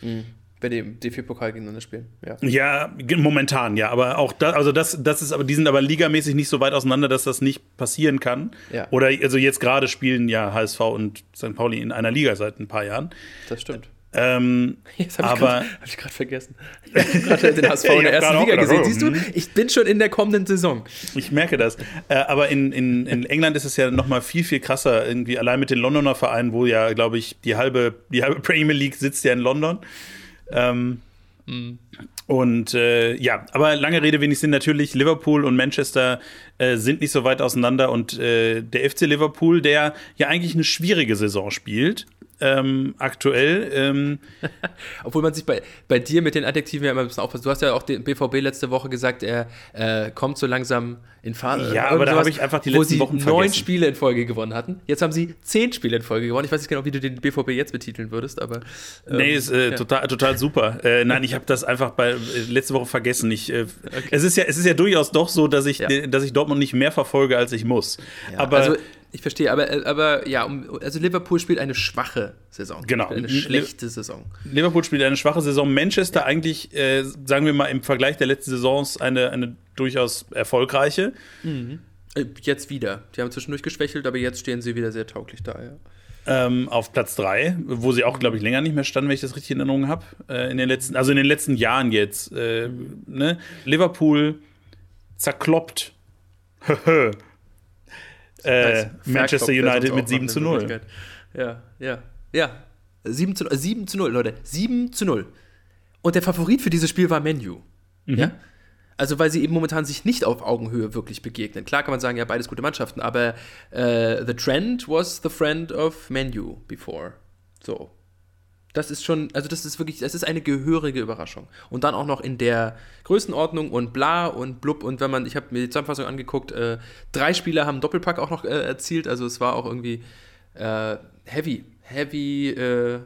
Mhm. Wenn die im DFB-Pokal gegeneinander spielen, ja. Ja, momentan, ja. Aber auch das, also das, das ist aber, die sind aber ligamäßig nicht so weit auseinander, dass das nicht passieren kann. Ja. Oder also jetzt gerade spielen ja HSV und St. Pauli in einer Liga seit ein paar Jahren. Das stimmt. Ähm, Jetzt habe ich gerade hab vergessen. Ich habe gerade den HSV in der ersten Liga gesehen. Siehst du, ich bin schon in der kommenden Saison. Ich merke das. Äh, aber in, in, in England ist es ja noch mal viel, viel krasser. Irgendwie allein mit den Londoner Vereinen, wo ja, glaube ich, die halbe, die halbe Premier League sitzt ja in London. Ähm, mhm. Und äh, ja, aber lange Rede, wenig Sinn. Natürlich, Liverpool und Manchester äh, sind nicht so weit auseinander. Und äh, der FC Liverpool, der ja eigentlich eine schwierige Saison spielt, ähm, aktuell. Ähm, Obwohl man sich bei, bei dir mit den Adjektiven ja immer ein bisschen aufpasst. Du hast ja auch den BVB letzte Woche gesagt, er äh, kommt so langsam in Phase. Ja, aber da habe ich einfach die letzten Wochen vergessen. neun Spiele in Folge gewonnen hatten. Jetzt haben sie zehn Spiele in Folge gewonnen. Ich weiß nicht genau, wie du den BVB jetzt betiteln würdest, aber. Ähm, nee, ist äh, ja. total, total super. Äh, nein, ich habe das einfach bei äh, letzte Woche vergessen. Ich, äh, okay. es, ist ja, es ist ja durchaus doch so, dass ich, ja. dass ich Dortmund nicht mehr verfolge, als ich muss. Ja, aber also, ich verstehe, aber, aber ja, also Liverpool spielt eine schwache Saison. Genau. Eine schlechte Saison. Liverpool spielt eine schwache Saison. Manchester ja. eigentlich, äh, sagen wir mal, im Vergleich der letzten Saisons eine, eine durchaus erfolgreiche. Mhm. Äh, jetzt wieder. Die haben zwischendurch geschwächelt, aber jetzt stehen sie wieder sehr tauglich da, ja. Ähm, auf Platz 3, wo sie auch, glaube ich, länger nicht mehr standen, wenn ich das richtig in Erinnerung habe. Äh, in den letzten, also in den letzten Jahren jetzt. Äh, ne? Liverpool zerkloppt. äh, Manchester United mit 7 zu 0. Ja, ja, ja. 7 zu, 7 zu 0, Leute. 7 zu 0. Und der Favorit für dieses Spiel war Menu. Mhm. Ja? Also, weil sie eben momentan sich nicht auf Augenhöhe wirklich begegnen. Klar kann man sagen, ja, beides gute Mannschaften, aber äh, the trend was the friend of Menu before. So. Das ist schon, also das ist wirklich, das ist eine gehörige Überraschung. Und dann auch noch in der Größenordnung und bla und blub. Und wenn man, ich habe mir die Zusammenfassung angeguckt, äh, drei Spieler haben Doppelpack auch noch äh, erzielt. Also es war auch irgendwie äh, heavy, heavy. Äh,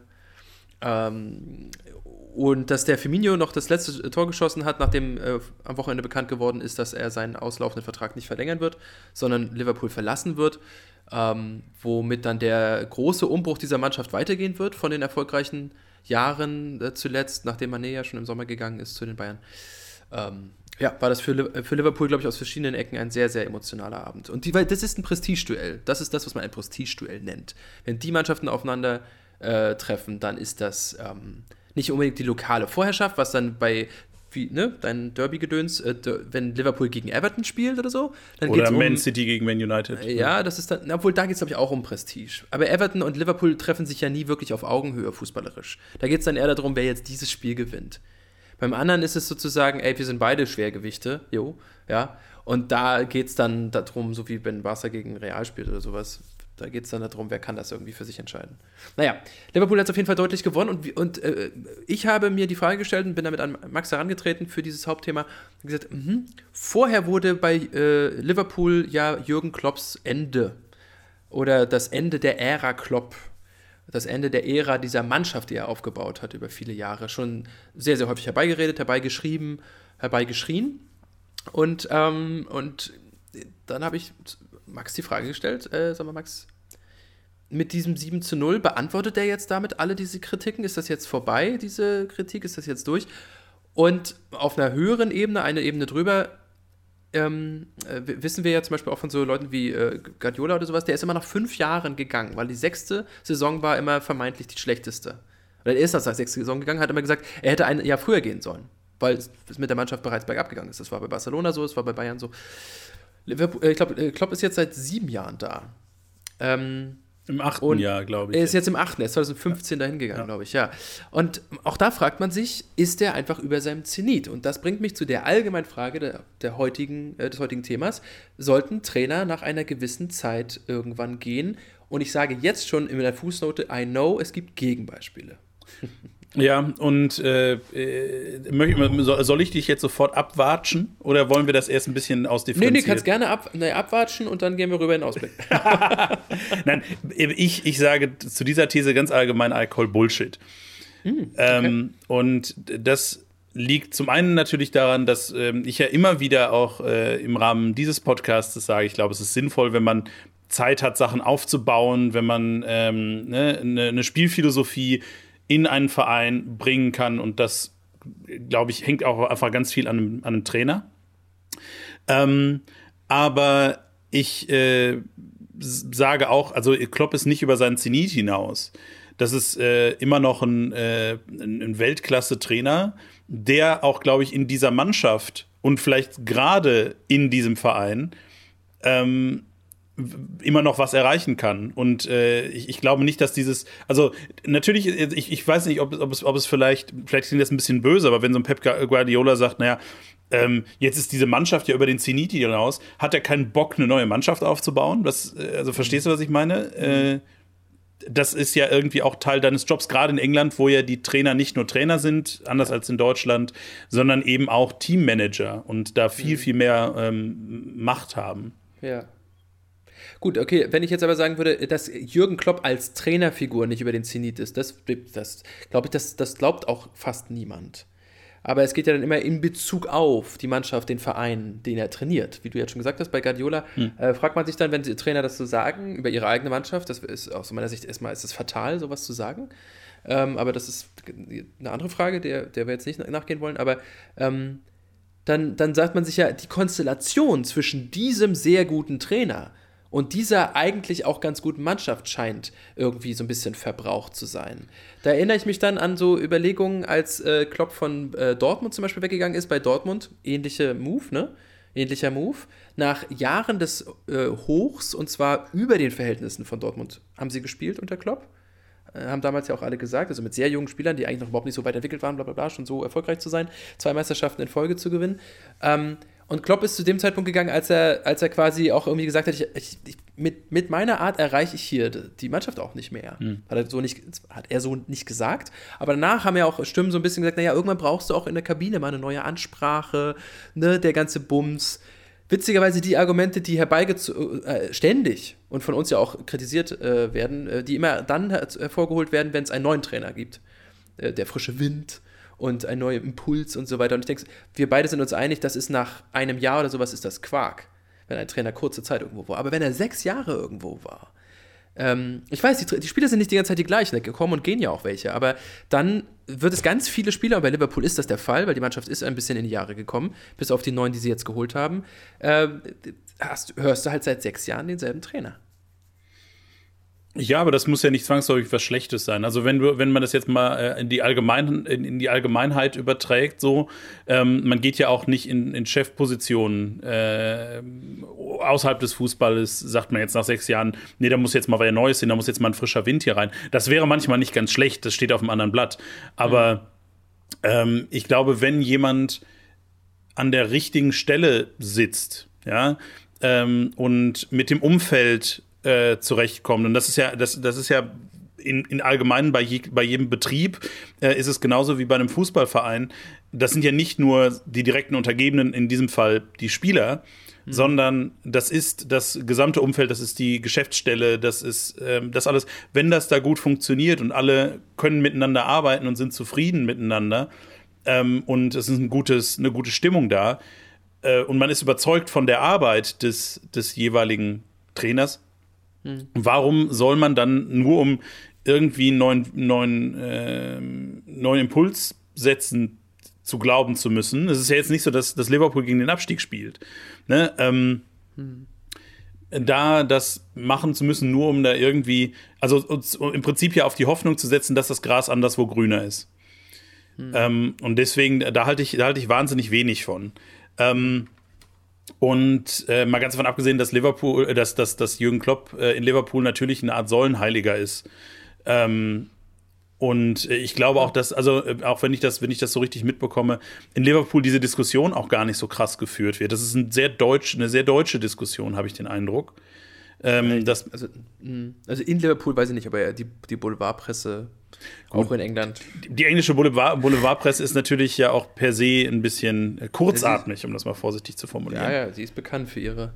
ähm, und dass der Firmino noch das letzte Tor geschossen hat, nachdem äh, am Wochenende bekannt geworden ist, dass er seinen auslaufenden Vertrag nicht verlängern wird, sondern Liverpool verlassen wird ähm, womit dann der große Umbruch dieser Mannschaft weitergehen wird von den erfolgreichen Jahren äh, zuletzt, nachdem Mané ja schon im Sommer gegangen ist zu den Bayern. Ähm, ja, war das für, für Liverpool, glaube ich, aus verschiedenen Ecken ein sehr, sehr emotionaler Abend. Und die, weil das ist ein Prestigeduell. Das ist das, was man ein Prestigeduell nennt. Wenn die Mannschaften aufeinander äh, treffen, dann ist das ähm, nicht unbedingt die lokale Vorherrschaft, was dann bei wie, ne, dein Derby-Gedöns, äh, wenn Liverpool gegen Everton spielt oder so. Dann oder Man um, City gegen Man United. Äh, ja, das ist dann, obwohl da geht es, glaube ich, auch um Prestige. Aber Everton und Liverpool treffen sich ja nie wirklich auf Augenhöhe fußballerisch. Da geht es dann eher darum, wer jetzt dieses Spiel gewinnt. Beim anderen ist es sozusagen, ey, wir sind beide Schwergewichte, jo, ja. Und da geht es dann darum, so wie wenn Barca gegen Real spielt oder sowas. Da geht es dann darum, wer kann das irgendwie für sich entscheiden. Naja, Liverpool hat es auf jeden Fall deutlich gewonnen und, und äh, ich habe mir die Frage gestellt und bin damit an Max herangetreten für dieses Hauptthema und gesagt, mh, vorher wurde bei äh, Liverpool ja Jürgen Klopps Ende oder das Ende der Ära Klopp, das Ende der Ära dieser Mannschaft, die er aufgebaut hat über viele Jahre, schon sehr, sehr häufig herbeigeredet, herbeigeschrieben, herbeigeschrien. Und, ähm, und dann habe ich Max die Frage gestellt, äh, sag mal, Max, mit diesem 7 zu 0, beantwortet er jetzt damit alle diese Kritiken? Ist das jetzt vorbei, diese Kritik? Ist das jetzt durch? Und auf einer höheren Ebene, eine Ebene drüber, ähm, äh, wissen wir ja zum Beispiel auch von so Leuten wie äh, Guardiola oder sowas, der ist immer nach fünf Jahren gegangen, weil die sechste Saison war immer vermeintlich die schlechteste. Oder er ist nach der sechsten Saison gegangen, hat immer gesagt, er hätte ein Jahr früher gehen sollen, weil es mit der Mannschaft bereits bergab gegangen ist. Das war bei Barcelona so, es war bei Bayern so. Liverpool, äh, ich glaube, äh, Klopp ist jetzt seit sieben Jahren da. Ähm, im achten Jahr, glaube ich. Er ist jetzt im achten, er ist 2015 ja. dahin gegangen, ja. glaube ich, ja. Und auch da fragt man sich, ist er einfach über seinem Zenit? Und das bringt mich zu der allgemeinen Frage der, der heutigen, äh, des heutigen Themas. Sollten Trainer nach einer gewissen Zeit irgendwann gehen? Und ich sage jetzt schon in der Fußnote, I know, es gibt Gegenbeispiele. Ja, und äh, äh soll ich dich jetzt sofort abwatschen oder wollen wir das erst ein bisschen ausdifferenzieren? Nee, nee, kannst gerne ab, nee, abwatschen und dann gehen wir rüber in den Ausblick. Nein, ich, ich sage zu dieser These ganz allgemein Alkohol Bullshit. Mm, okay. ähm, und das liegt zum einen natürlich daran, dass ähm, ich ja immer wieder auch äh, im Rahmen dieses Podcasts sage, ich glaube, es ist sinnvoll, wenn man Zeit hat, Sachen aufzubauen, wenn man ähm, ne, eine, eine Spielphilosophie in einen Verein bringen kann. Und das, glaube ich, hängt auch einfach ganz viel an einem, an einem Trainer. Ähm, aber ich äh, sage auch, also Klopp ist nicht über seinen Zenit hinaus. Das ist äh, immer noch ein, äh, ein Weltklasse-Trainer, der auch, glaube ich, in dieser Mannschaft und vielleicht gerade in diesem Verein ähm, immer noch was erreichen kann. Und äh, ich, ich, glaube nicht, dass dieses, also natürlich, ich, ich weiß nicht, ob, ob, es, ob es vielleicht, vielleicht klingt das ein bisschen böse, aber wenn so ein Pep Guardiola sagt, naja, ähm, jetzt ist diese Mannschaft ja über den Zeniti hinaus, hat er keinen Bock, eine neue Mannschaft aufzubauen? Das, äh, also verstehst du, was ich meine? Äh, das ist ja irgendwie auch Teil deines Jobs, gerade in England, wo ja die Trainer nicht nur Trainer sind, anders als in Deutschland, sondern eben auch Teammanager und da viel, mhm. viel mehr ähm, Macht haben. Ja. Gut, okay, wenn ich jetzt aber sagen würde, dass Jürgen Klopp als Trainerfigur nicht über den Zenit ist, das, das glaube ich, das, das glaubt auch fast niemand. Aber es geht ja dann immer in Bezug auf die Mannschaft, den Verein, den er trainiert. Wie du jetzt schon gesagt hast, bei Guardiola hm. äh, fragt man sich dann, wenn die Trainer das so sagen, über ihre eigene Mannschaft, das ist aus meiner Sicht erstmal ist es fatal, sowas zu sagen. Ähm, aber das ist eine andere Frage, der, der wir jetzt nicht nachgehen wollen. Aber ähm, dann, dann sagt man sich ja, die Konstellation zwischen diesem sehr guten Trainer und dieser eigentlich auch ganz guten Mannschaft scheint irgendwie so ein bisschen verbraucht zu sein. Da erinnere ich mich dann an so Überlegungen, als äh, Klopp von äh, Dortmund zum Beispiel weggegangen ist. Bei Dortmund, ähnliche Move, ne? Ähnlicher Move. Nach Jahren des äh, Hochs, und zwar über den Verhältnissen von Dortmund, haben sie gespielt unter Klopp äh, haben damals ja auch alle gesagt, also mit sehr jungen Spielern, die eigentlich noch überhaupt nicht so weit entwickelt waren, bla bla bla, schon so erfolgreich zu sein, zwei Meisterschaften in Folge zu gewinnen. Ähm, und Klopp ist zu dem Zeitpunkt gegangen, als er, als er quasi auch irgendwie gesagt hat, ich, ich, ich, mit, mit meiner Art erreiche ich hier die Mannschaft auch nicht mehr. Mhm. Hat, er so nicht, hat er so nicht gesagt. Aber danach haben ja auch Stimmen so ein bisschen gesagt, naja, irgendwann brauchst du auch in der Kabine mal eine neue Ansprache, ne, der ganze Bums. Witzigerweise die Argumente, die herbeigezogen, äh, ständig und von uns ja auch kritisiert äh, werden, äh, die immer dann hervorgeholt werden, wenn es einen neuen Trainer gibt. Äh, der frische Wind, und ein neuer Impuls und so weiter. Und ich denke, wir beide sind uns einig, das ist nach einem Jahr oder sowas ist das Quark, wenn ein Trainer kurze Zeit irgendwo war. Aber wenn er sechs Jahre irgendwo war, ähm, ich weiß, die, die Spieler sind nicht die ganze Zeit die gleichen, da kommen und gehen ja auch welche, aber dann wird es ganz viele Spieler, und bei Liverpool ist das der Fall, weil die Mannschaft ist ein bisschen in die Jahre gekommen, bis auf die neun, die sie jetzt geholt haben, äh, hast, hörst du halt seit sechs Jahren denselben Trainer. Ja, aber das muss ja nicht zwangsläufig was Schlechtes sein. Also wenn du, wenn man das jetzt mal äh, in die Allgemein, in, in die Allgemeinheit überträgt, so, ähm, man geht ja auch nicht in, in Chefpositionen äh, außerhalb des Fußballes, sagt man jetzt nach sechs Jahren, nee, da muss jetzt mal was Neues hin, da muss jetzt mal ein frischer Wind hier rein. Das wäre manchmal nicht ganz schlecht, das steht auf einem anderen Blatt. Aber mhm. ähm, ich glaube, wenn jemand an der richtigen Stelle sitzt, ja, ähm, und mit dem Umfeld äh, zurechtkommt. Und das ist ja, das, das ist ja in, in allgemein bei, je, bei jedem Betrieb äh, ist es genauso wie bei einem Fußballverein. Das sind ja nicht nur die direkten Untergebenen, in diesem Fall die Spieler, mhm. sondern das ist das gesamte Umfeld, das ist die Geschäftsstelle, das ist ähm, das alles. Wenn das da gut funktioniert und alle können miteinander arbeiten und sind zufrieden miteinander ähm, und es ist ein gutes, eine gute Stimmung da äh, und man ist überzeugt von der Arbeit des, des jeweiligen Trainers. Warum soll man dann nur um irgendwie einen neuen, neuen, äh, neuen Impuls setzen zu glauben zu müssen? Es ist ja jetzt nicht so, dass, dass Liverpool gegen den Abstieg spielt. Ne? Ähm, hm da das machen zu müssen, nur um da irgendwie, also im Prinzip ja auf die Hoffnung zu setzen, dass das Gras anderswo grüner ist. Hm. Ähm, und deswegen, da halte ich, da halte ich wahnsinnig wenig von. Ähm, und äh, mal ganz davon abgesehen, dass Liverpool, äh, dass, dass, dass Jürgen Klopp äh, in Liverpool natürlich eine Art Säulenheiliger ist. Ähm, und äh, ich glaube auch, dass, also äh, auch wenn ich das, wenn ich das so richtig mitbekomme, in Liverpool diese Diskussion auch gar nicht so krass geführt wird. Das ist ein sehr deutsch, eine sehr deutsche Diskussion, habe ich den Eindruck. Ähm, das also, hm, also in Liverpool weiß ich nicht, aber ja, die, die Boulevardpresse auch in England. Die, die englische Boulevard, Boulevardpresse ist natürlich ja auch per se ein bisschen äh, kurzatmig, um das mal vorsichtig zu formulieren. Ja, ja, sie ist bekannt für ihre,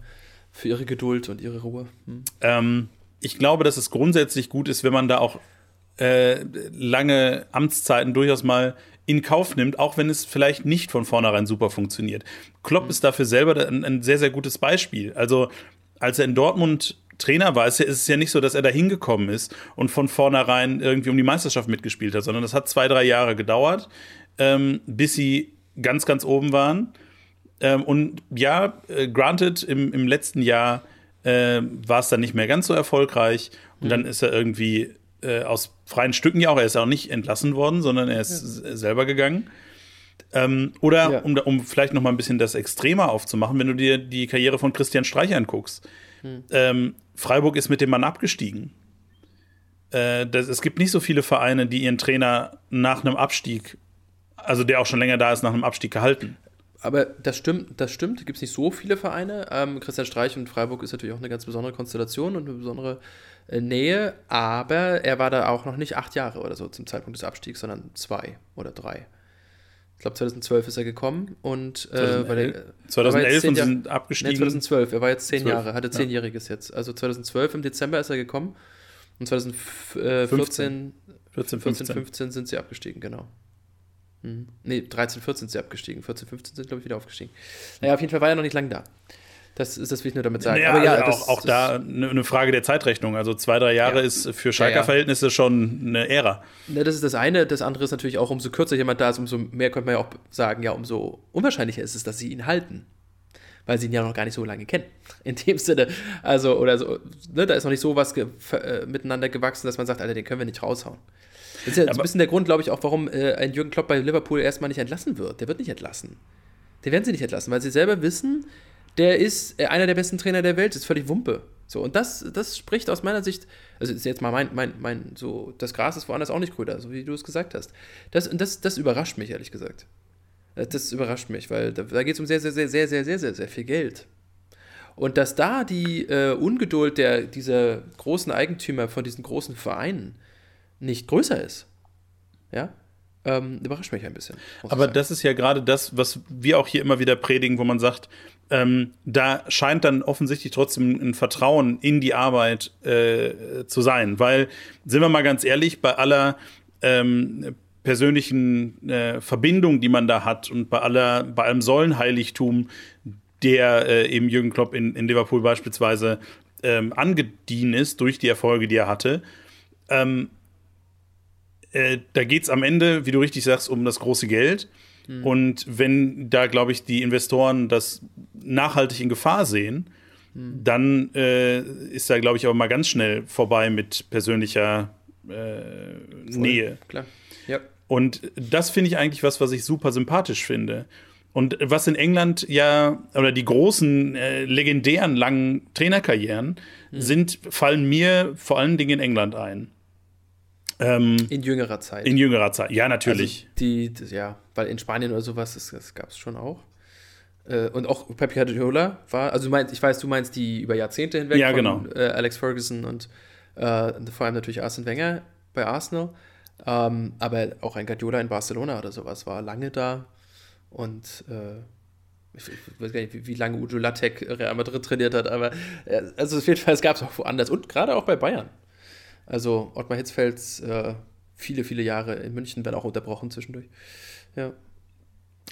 für ihre Geduld und ihre Ruhe. Hm. Ähm, ich glaube, dass es grundsätzlich gut ist, wenn man da auch äh, lange Amtszeiten durchaus mal in Kauf nimmt, auch wenn es vielleicht nicht von vornherein super funktioniert. Klopp mhm. ist dafür selber ein, ein, sehr, sehr gutes Beispiel. Also, als er in Dortmund Trainer war, ist es ja nicht so, dass er da hingekommen ist und von vornherein irgendwie um die Meisterschaft mitgespielt hat, sondern das hat zwei, drei Jahre gedauert, ähm, bis sie ganz, ganz oben waren. Ähm, und ja, äh, granted, im, im letzten Jahr äh, war es dann nicht mehr ganz so erfolgreich und mhm. dann ist er irgendwie äh, aus freien Stücken ja auch. Er ist auch nicht entlassen worden, sondern er ist ja. selber gegangen. Ähm, oder ja. um, um vielleicht noch mal ein bisschen das extremer aufzumachen, wenn du dir die Karriere von Christian Streich anguckst. Hm. Ähm, Freiburg ist mit dem Mann abgestiegen. Äh, das, es gibt nicht so viele Vereine, die ihren Trainer nach einem Abstieg, also der auch schon länger da ist, nach einem Abstieg gehalten. Aber das stimmt, das stimmt. Gibt es nicht so viele Vereine. Ähm, Christian Streich und Freiburg ist natürlich auch eine ganz besondere Konstellation und eine besondere äh, Nähe, aber er war da auch noch nicht acht Jahre oder so zum Zeitpunkt des Abstiegs, sondern zwei oder drei. Ich glaube, 2012 ist er gekommen und äh, 2011, er, 2011 und sind abgestiegen. Nee, 2012, er war jetzt zehn 12, Jahre, hatte zehnjähriges ja. jetzt. Also 2012 im Dezember ist er gekommen und 2014, 14, 14, 15. 15 sind sie abgestiegen, genau. Mhm. Nee, 13, 14 sind sie abgestiegen. 14, 15 sind, glaube ich, wieder aufgestiegen. Naja, auf jeden Fall war er noch nicht lang da. Das ist das, will ich nur damit sagen. Ja, aber ja, also das, auch, auch das, da eine ne Frage der Zeitrechnung. Also zwei, drei Jahre ja. ist für Schalker Verhältnisse schon eine Ära. Ja, das ist das eine. Das andere ist natürlich auch, umso kürzer jemand da ist, umso mehr könnte man ja auch sagen, ja, umso unwahrscheinlicher ist es, dass sie ihn halten. Weil sie ihn ja noch gar nicht so lange kennen. In dem Sinne. Also, oder so, ne, da ist noch nicht so was ge äh, miteinander gewachsen, dass man sagt, Alter, den können wir nicht raushauen. Das ist ja so ein bisschen der Grund, glaube ich, auch, warum äh, ein Jürgen Klopp bei Liverpool erstmal nicht entlassen wird. Der wird nicht entlassen. Den werden sie nicht entlassen, weil sie selber wissen, der ist äh, einer der besten Trainer der Welt, ist völlig Wumpe. So, und das, das spricht aus meiner Sicht, also ist jetzt mal mein, mein, mein, so, das Gras ist woanders auch nicht grüner, so wie du es gesagt hast. Das, das, das überrascht mich, ehrlich gesagt. Äh, das überrascht mich, weil da, da geht es um sehr, sehr, sehr, sehr, sehr, sehr, sehr, sehr viel Geld. Und dass da die äh, Ungeduld der, dieser großen Eigentümer von diesen großen Vereinen nicht größer ist, ja, ähm, überrascht mich ein bisschen. Aber das ist ja gerade das, was wir auch hier immer wieder predigen, wo man sagt, ähm, da scheint dann offensichtlich trotzdem ein Vertrauen in die Arbeit äh, zu sein. Weil, sind wir mal ganz ehrlich, bei aller ähm, persönlichen äh, Verbindung, die man da hat und bei aller, bei allem Säulenheiligtum, der äh, eben Jürgen Klopp in, in Liverpool beispielsweise ähm, angedient ist durch die Erfolge, die er hatte, ähm, äh, da geht es am Ende, wie du richtig sagst, um das große Geld. Mhm. Und wenn da, glaube ich, die Investoren das nachhaltig in Gefahr sehen, mhm. dann äh, ist da, glaube ich, aber mal ganz schnell vorbei mit persönlicher äh, Nähe. Klar. Ja. Und das finde ich eigentlich was, was ich super sympathisch finde. Und was in England ja, oder die großen, äh, legendären langen Trainerkarrieren mhm. sind, fallen mir vor allen Dingen in England ein. Ähm, in jüngerer Zeit. In jüngerer Zeit, ja, natürlich. Also die, das, ja, weil in Spanien oder sowas, das, das gab es schon auch. Äh, und auch Pep Guardiola war, also du meinst, ich weiß, du meinst die über Jahrzehnte hinweg ja, genau. von äh, Alex Ferguson und äh, vor allem natürlich Arsene Wenger bei Arsenal. Ähm, aber auch ein Guardiola in Barcelona oder sowas war lange da. Und äh, ich, ich, weiß gar nicht, wie, wie, lange Udo Lattek Real Madrid trainiert hat, aber äh, also auf jeden Fall, es gab es auch woanders und gerade auch bei Bayern. Also Ottmar Hitzfelds äh, viele, viele Jahre in München werden auch unterbrochen zwischendurch. Ja.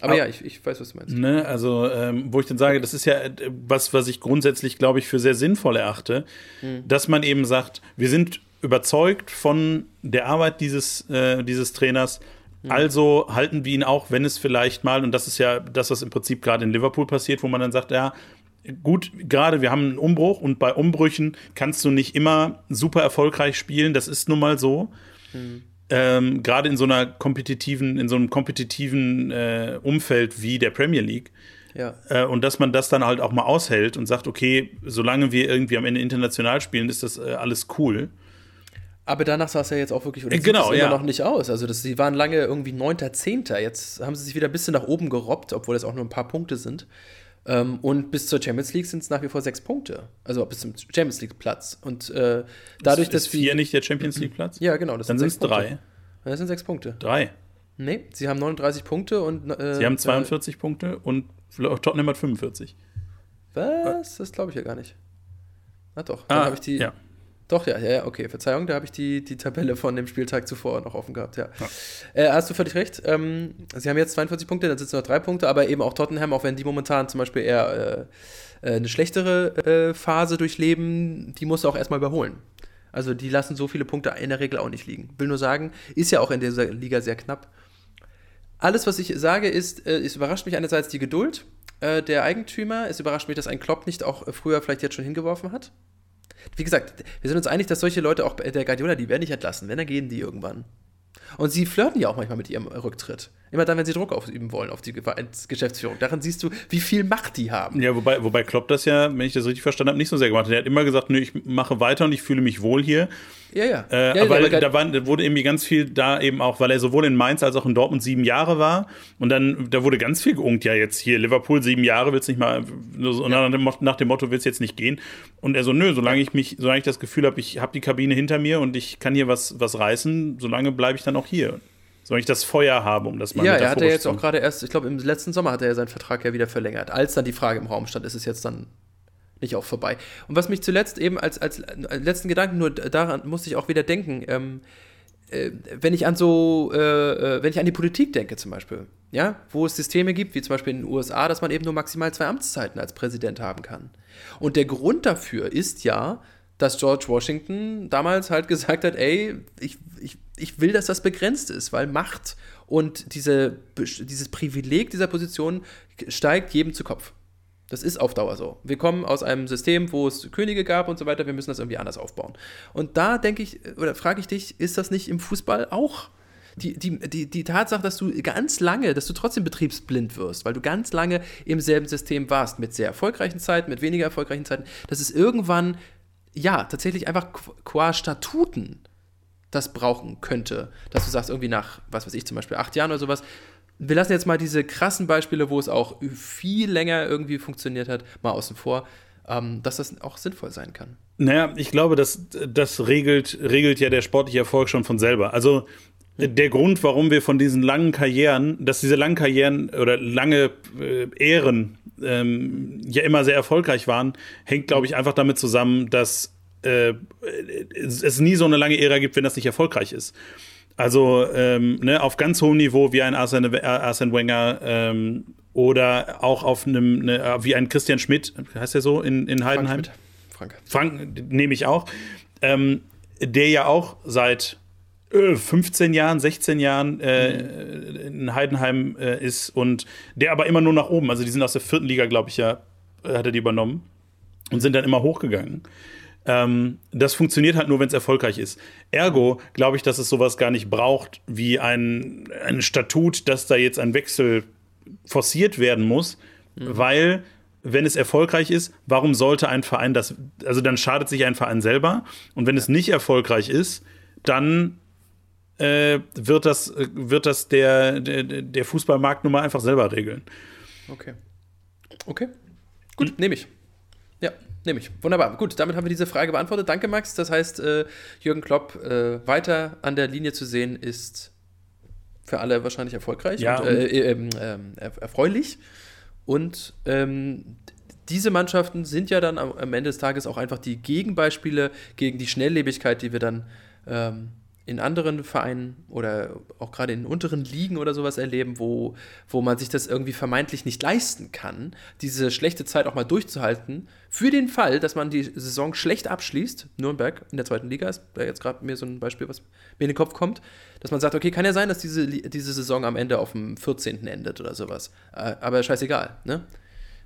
Aber, Aber ja, ich, ich, weiß, was du meinst. Ne, also, ähm, wo ich dann sage, das ist ja äh, was, was ich grundsätzlich, glaube ich, für sehr sinnvoll erachte, mhm. dass man eben sagt, wir sind überzeugt von der Arbeit dieses, äh, dieses Trainers. Mhm. Also halten wir ihn auch, wenn es vielleicht mal, und das ist ja das, was im Prinzip gerade in Liverpool passiert, wo man dann sagt, ja, gut, gerade wir haben einen Umbruch und bei Umbrüchen kannst du nicht immer super erfolgreich spielen, das ist nun mal so. Mhm. Ähm, gerade in so einer kompetitiven, in so einem kompetitiven äh, Umfeld wie der Premier League. Ja. Äh, und dass man das dann halt auch mal aushält und sagt, okay, solange wir irgendwie am Ende international spielen, ist das äh, alles cool. Aber danach sah es ja jetzt auch wirklich oder genau, sieht ja. immer noch nicht aus. Also das, sie waren lange irgendwie 9., 10. Jetzt haben sie sich wieder ein bisschen nach oben gerobbt, obwohl es auch nur ein paar Punkte sind. Ähm, und bis zur Champions League sind es nach wie vor sechs Punkte. Also bis zum Champions League Platz. Und äh, dadurch, ist, dass ist vier nicht der Champions League Platz? Ja, genau. Dann sind es drei. Das sind sechs Punkte. Drei. Nee, sie haben 39 Punkte und. Äh, sie haben 42 äh, Punkte und Tottenham hat 45. Was? Das glaube ich ja gar nicht. Na doch, dann ah, habe ich die. Ja. Doch, ja, ja, okay, Verzeihung, da habe ich die, die Tabelle von dem Spieltag zuvor noch offen gehabt, ja. ja. Äh, hast du völlig recht. Ähm, sie haben jetzt 42 Punkte, dann sind es noch drei Punkte, aber eben auch Tottenham, auch wenn die momentan zum Beispiel eher äh, äh eine schlechtere äh, Phase durchleben, die muss auch erstmal überholen. Also die lassen so viele Punkte in der Regel auch nicht liegen. Will nur sagen, ist ja auch in dieser Liga sehr knapp. Alles, was ich sage, ist, äh, es überrascht mich einerseits die Geduld äh, der Eigentümer. Es überrascht mich, dass ein Klopp nicht auch früher vielleicht jetzt schon hingeworfen hat. Wie gesagt, wir sind uns einig, dass solche Leute auch der Guardiola, die werden nicht entlassen. Wenn, dann gehen die irgendwann. Und sie flirten ja auch manchmal mit ihrem Rücktritt. Immer dann, wenn sie Druck ausüben wollen auf die Geschäftsführung. Daran siehst du, wie viel Macht die haben. Ja, wobei, wobei Klopp das ja, wenn ich das richtig verstanden habe, nicht so sehr gemacht hat. Er hat immer gesagt, nö, ich mache weiter und ich fühle mich wohl hier. Ja, ja. Äh, ja aber, aber da, war, wurde irgendwie ganz viel da eben auch, weil er sowohl in Mainz als auch in Dortmund sieben Jahre war. Und dann, da wurde ganz viel geungt, ja, jetzt hier Liverpool sieben Jahre, willst nicht mal, ja. nach, dem, nach dem Motto, willst jetzt nicht gehen. Und er so, nö, solange ich mich, solange ich das Gefühl habe, ich habe die Kabine hinter mir und ich kann hier was, was reißen, solange bleibe ich dann auch hier soll ich das Feuer haben, um das mal Ja, er hat ja jetzt auch gerade erst, ich glaube, im letzten Sommer hat er ja seinen Vertrag ja wieder verlängert. Als dann die Frage im Raum stand, ist es jetzt dann nicht auch vorbei. Und was mich zuletzt eben als, als, letzten Gedanken nur daran musste ich auch wieder denken, ähm, äh, wenn ich an so, äh, äh, wenn ich an die Politik denke zum Beispiel, ja, wo es Systeme gibt, wie zum Beispiel in den USA, dass man eben nur maximal zwei Amtszeiten als Präsident haben kann. Und der Grund dafür ist ja, dass George Washington damals halt gesagt hat, ey, ich, ich, ich will, dass das begrenzt ist, weil Macht und diese, dieses Privileg dieser Position steigt jedem zu Kopf. Das ist auf Dauer so. Wir kommen aus einem System, wo es Könige gab und so weiter, wir müssen das irgendwie anders aufbauen. Und da denke ich, oder frage ich dich, ist das nicht im Fußball auch? Die, die, die, die Tatsache, dass du ganz lange, dass du trotzdem betriebsblind wirst, weil du ganz lange im selben System warst, mit sehr erfolgreichen Zeiten, mit weniger erfolgreichen Zeiten, dass es irgendwann ja, tatsächlich einfach qua Statuten das brauchen könnte. Dass du sagst, irgendwie nach, was weiß ich, zum Beispiel acht Jahren oder sowas. Wir lassen jetzt mal diese krassen Beispiele, wo es auch viel länger irgendwie funktioniert hat, mal außen vor, ähm, dass das auch sinnvoll sein kann. Naja, ich glaube, das, das regelt, regelt ja der sportliche Erfolg schon von selber. Also der Grund, warum wir von diesen langen Karrieren, dass diese langen Karrieren oder lange äh, Ehren ähm, ja immer sehr erfolgreich waren, hängt, glaube ich, einfach damit zusammen, dass äh, es nie so eine lange Ära gibt, wenn das nicht erfolgreich ist. Also ähm, ne, auf ganz hohem Niveau wie ein Arsene, Arsene Wenger ähm, oder auch auf einem, ne, wie ein Christian Schmidt, heißt der so in, in Heidenheim? Frank, Frank. Frank nehme ich auch. Ähm, der ja auch seit 15 äh, Jahren, 16 Jahren äh, in Heidenheim äh, ist und der aber immer nur nach oben. Also die sind aus der vierten Liga, glaube ich, ja, hat er die übernommen und sind dann immer hochgegangen. Ähm, das funktioniert halt nur, wenn es erfolgreich ist. Ergo glaube ich, dass es sowas gar nicht braucht wie ein, ein Statut, dass da jetzt ein Wechsel forciert werden muss, mhm. weil wenn es erfolgreich ist, warum sollte ein Verein das, also dann schadet sich ein Verein selber und wenn es nicht erfolgreich ist, dann äh, wird das, wird das der, der, der Fußballmarkt nun mal einfach selber regeln. Okay. Okay. Gut, hm. nehme ich. Ja, nehme ich. Wunderbar. Gut, damit haben wir diese Frage beantwortet. Danke, Max. Das heißt, äh, Jürgen Klopp äh, weiter an der Linie zu sehen, ist für alle wahrscheinlich erfolgreich ja, und, äh, äh ähm, ähm, erfreulich. Und ähm, diese Mannschaften sind ja dann am, am, Ende des Tages auch einfach die Gegenbeispiele gegen die Schnelllebigkeit, die wir dann ähm, in anderen Vereinen oder auch gerade in unteren Ligen oder sowas erleben, wo, wo man sich das irgendwie vermeintlich nicht leisten kann, diese schlechte Zeit auch mal durchzuhalten, für den Fall, dass man die Saison schlecht abschließt, Nürnberg in der zweiten Liga ist da jetzt gerade mir so ein Beispiel, was mir in den Kopf kommt, dass man sagt, okay, kann ja sein, dass diese, diese Saison am Ende auf dem 14. endet oder sowas. Äh, aber scheißegal, ne?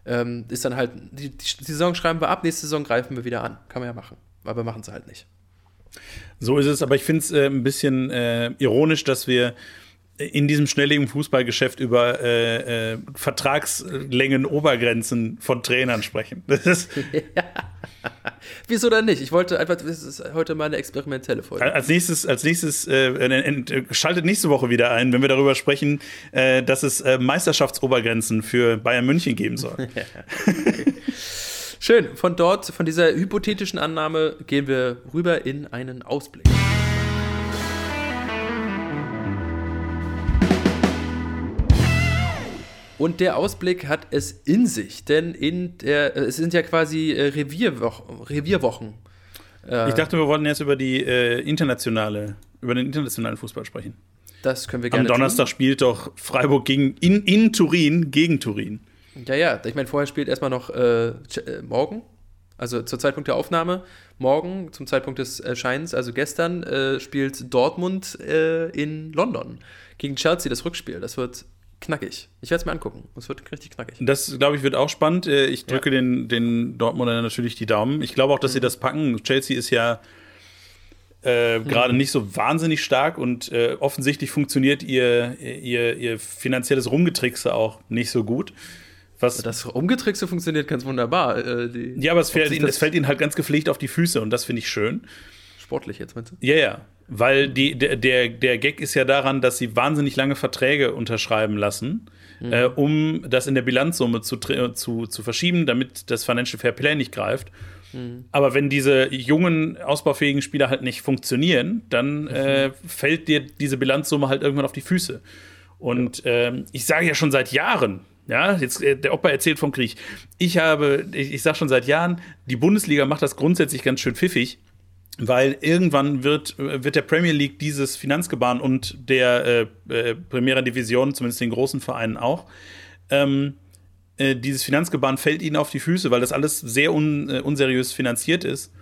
Ähm, ist dann halt, die, die Saison schreiben wir ab, nächste Saison greifen wir wieder an. Kann man ja machen. Aber machen es halt nicht. So ist es, aber ich finde es äh, ein bisschen äh, ironisch, dass wir in diesem schnelllebigen Fußballgeschäft über äh, äh, Vertragslängen, Obergrenzen von Trainern sprechen. Wieso dann nicht? Ich wollte einfach, das ist heute mal eine experimentelle Folge. Als nächstes, als nächstes äh, äh, schaltet nächste Woche wieder ein, wenn wir darüber sprechen, dass es Meisterschaftsobergrenzen für Bayern München geben soll. Schön, von dort, von dieser hypothetischen Annahme gehen wir rüber in einen Ausblick. Und der Ausblick hat es in sich, denn in der, äh, es sind ja quasi äh, Revierwochen. Revierwochen. Äh, ich dachte, wir wollten jetzt über die äh, internationale, über den internationalen Fußball sprechen. Das können wir gerne Am Donnerstag tun. spielt doch Freiburg gegen, in, in Turin gegen Turin. Ja, ja. Ich meine, vorher spielt erstmal noch äh, äh, morgen, also zur Zeitpunkt der Aufnahme, morgen, zum Zeitpunkt des Erscheinens, also gestern, äh, spielt Dortmund äh, in London gegen Chelsea das Rückspiel. Das wird knackig. Ich werde es mir angucken. Es wird richtig knackig. Das, glaube ich, wird auch spannend. Äh, ich drücke ja. den, den Dortmundern natürlich die Daumen. Ich glaube auch, dass mhm. sie das packen. Chelsea ist ja äh, mhm. gerade nicht so wahnsinnig stark und äh, offensichtlich funktioniert ihr, ihr, ihr finanzielles Rumgetrickse auch nicht so gut. Was das Umgetrickse funktioniert ganz wunderbar. Äh, ja, aber es fällt, ihnen, es fällt ihnen halt ganz gepflegt auf die Füße und das finde ich schön. Sportlich jetzt, meinst du? Ja, ja. Weil die, der, der, der Gag ist ja daran, dass sie wahnsinnig lange Verträge unterschreiben lassen, mhm. äh, um das in der Bilanzsumme zu, zu, zu verschieben, damit das Financial Fair Play nicht greift. Mhm. Aber wenn diese jungen, ausbaufähigen Spieler halt nicht funktionieren, dann mhm. äh, fällt dir diese Bilanzsumme halt irgendwann auf die Füße. Und ja. ähm, ich sage ja schon seit Jahren, ja, jetzt äh, der Opa erzählt vom Krieg. Ich habe, ich, ich sage schon seit Jahren, die Bundesliga macht das grundsätzlich ganz schön pfiffig, weil irgendwann wird, wird der Premier League dieses Finanzgebaren und der äh, äh, Primera Division, zumindest den großen Vereinen auch, ähm, äh, dieses Finanzgebaren fällt ihnen auf die Füße, weil das alles sehr un, äh, unseriös finanziert ist.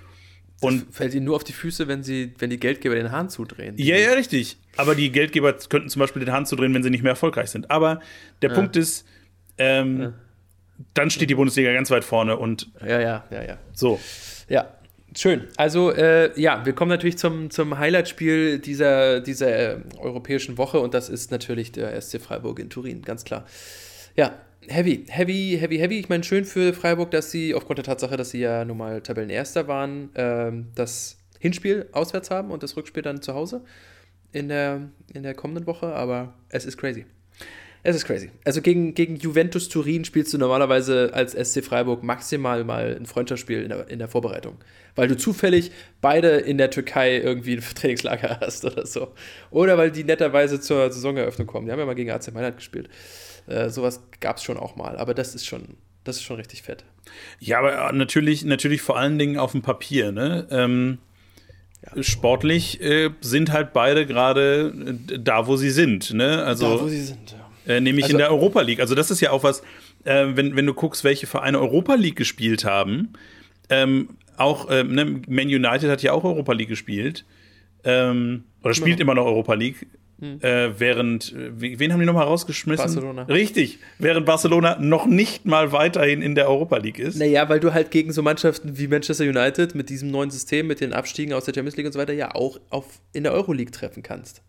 Und das fällt ihnen nur auf die Füße, wenn sie, wenn die Geldgeber den Hahn zudrehen. Ja, ja, richtig. Aber die Geldgeber könnten zum Beispiel den Hahn zudrehen, wenn sie nicht mehr erfolgreich sind. Aber der ja. Punkt ist, ähm, ja. Dann steht die Bundesliga ganz weit vorne und. Ja, ja, ja, ja. So. Ja, Schön. Also, äh, ja, wir kommen natürlich zum, zum Highlight-Spiel dieser, dieser äh, europäischen Woche und das ist natürlich der SC Freiburg in Turin, ganz klar. Ja, heavy, heavy, heavy, heavy. Ich meine, schön für Freiburg, dass sie aufgrund der Tatsache, dass sie ja nun mal Tabellenerster waren, äh, das Hinspiel auswärts haben und das Rückspiel dann zu Hause in der, in der kommenden Woche, aber es ist crazy. Es ist crazy. Also gegen, gegen Juventus Turin spielst du normalerweise als SC Freiburg maximal mal ein Freundschaftsspiel in der, in der Vorbereitung. Weil du zufällig beide in der Türkei irgendwie ein Trainingslager hast oder so. Oder weil die netterweise zur Saisoneröffnung kommen. Die haben ja mal gegen AC Mailand gespielt. Äh, sowas gab es schon auch mal. Aber das ist schon, das ist schon richtig fett. Ja, aber natürlich, natürlich vor allen Dingen auf dem Papier, ne? Ähm ja. Sportlich äh, sind halt beide gerade äh, da, wo sie sind. Ne? Also, da, wo sie sind. Äh, nämlich also, in der Europa League. Also das ist ja auch was, äh, wenn, wenn du guckst, welche Vereine Europa League gespielt haben. Ähm, auch ähm, ne, Man United hat ja auch Europa League gespielt. Ähm, oder spielt immer noch Europa League. Hm. Äh, während, wen haben die nochmal rausgeschmissen? Barcelona. Richtig, während Barcelona noch nicht mal weiterhin in der Europa League ist. Naja, weil du halt gegen so Mannschaften wie Manchester United mit diesem neuen System, mit den Abstiegen aus der Champions League und so weiter, ja auch auf, in der Euroleague treffen kannst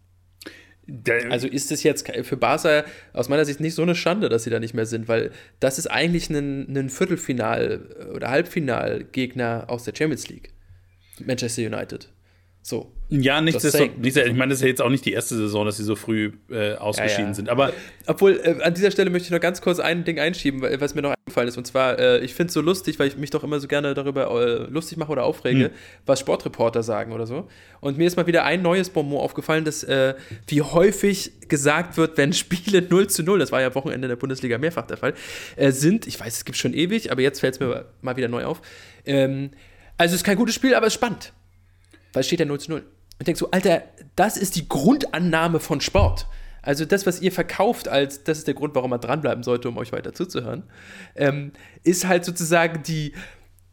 also ist es jetzt für Barca aus meiner Sicht nicht so eine Schande, dass sie da nicht mehr sind, weil das ist eigentlich ein, ein Viertelfinal- oder Halbfinalgegner aus der Champions League. Manchester United. So. Ja, nichtsdestotrotz, ich meine, das ist ja jetzt auch nicht die erste Saison, dass sie so früh äh, ausgeschieden ja, ja. sind. Aber Obwohl, äh, an dieser Stelle möchte ich noch ganz kurz ein Ding einschieben, was mir noch eingefallen ist. Und zwar, äh, ich finde es so lustig, weil ich mich doch immer so gerne darüber äh, lustig mache oder aufrege, hm. was Sportreporter sagen oder so. Und mir ist mal wieder ein neues Bonbon aufgefallen, dass äh, wie häufig gesagt wird, wenn Spiele 0 zu 0, das war ja am Wochenende in der Bundesliga mehrfach der Fall, äh, sind, ich weiß, es gibt schon ewig, aber jetzt fällt es mir mal wieder neu auf. Ähm, also es ist kein gutes Spiel, aber es ist spannend. Weil es steht ja 0 zu 0. Und denkst so, Alter, das ist die Grundannahme von Sport. Also das, was ihr verkauft als, das ist der Grund, warum man dranbleiben sollte, um euch weiter zuzuhören, ähm, ist halt sozusagen die,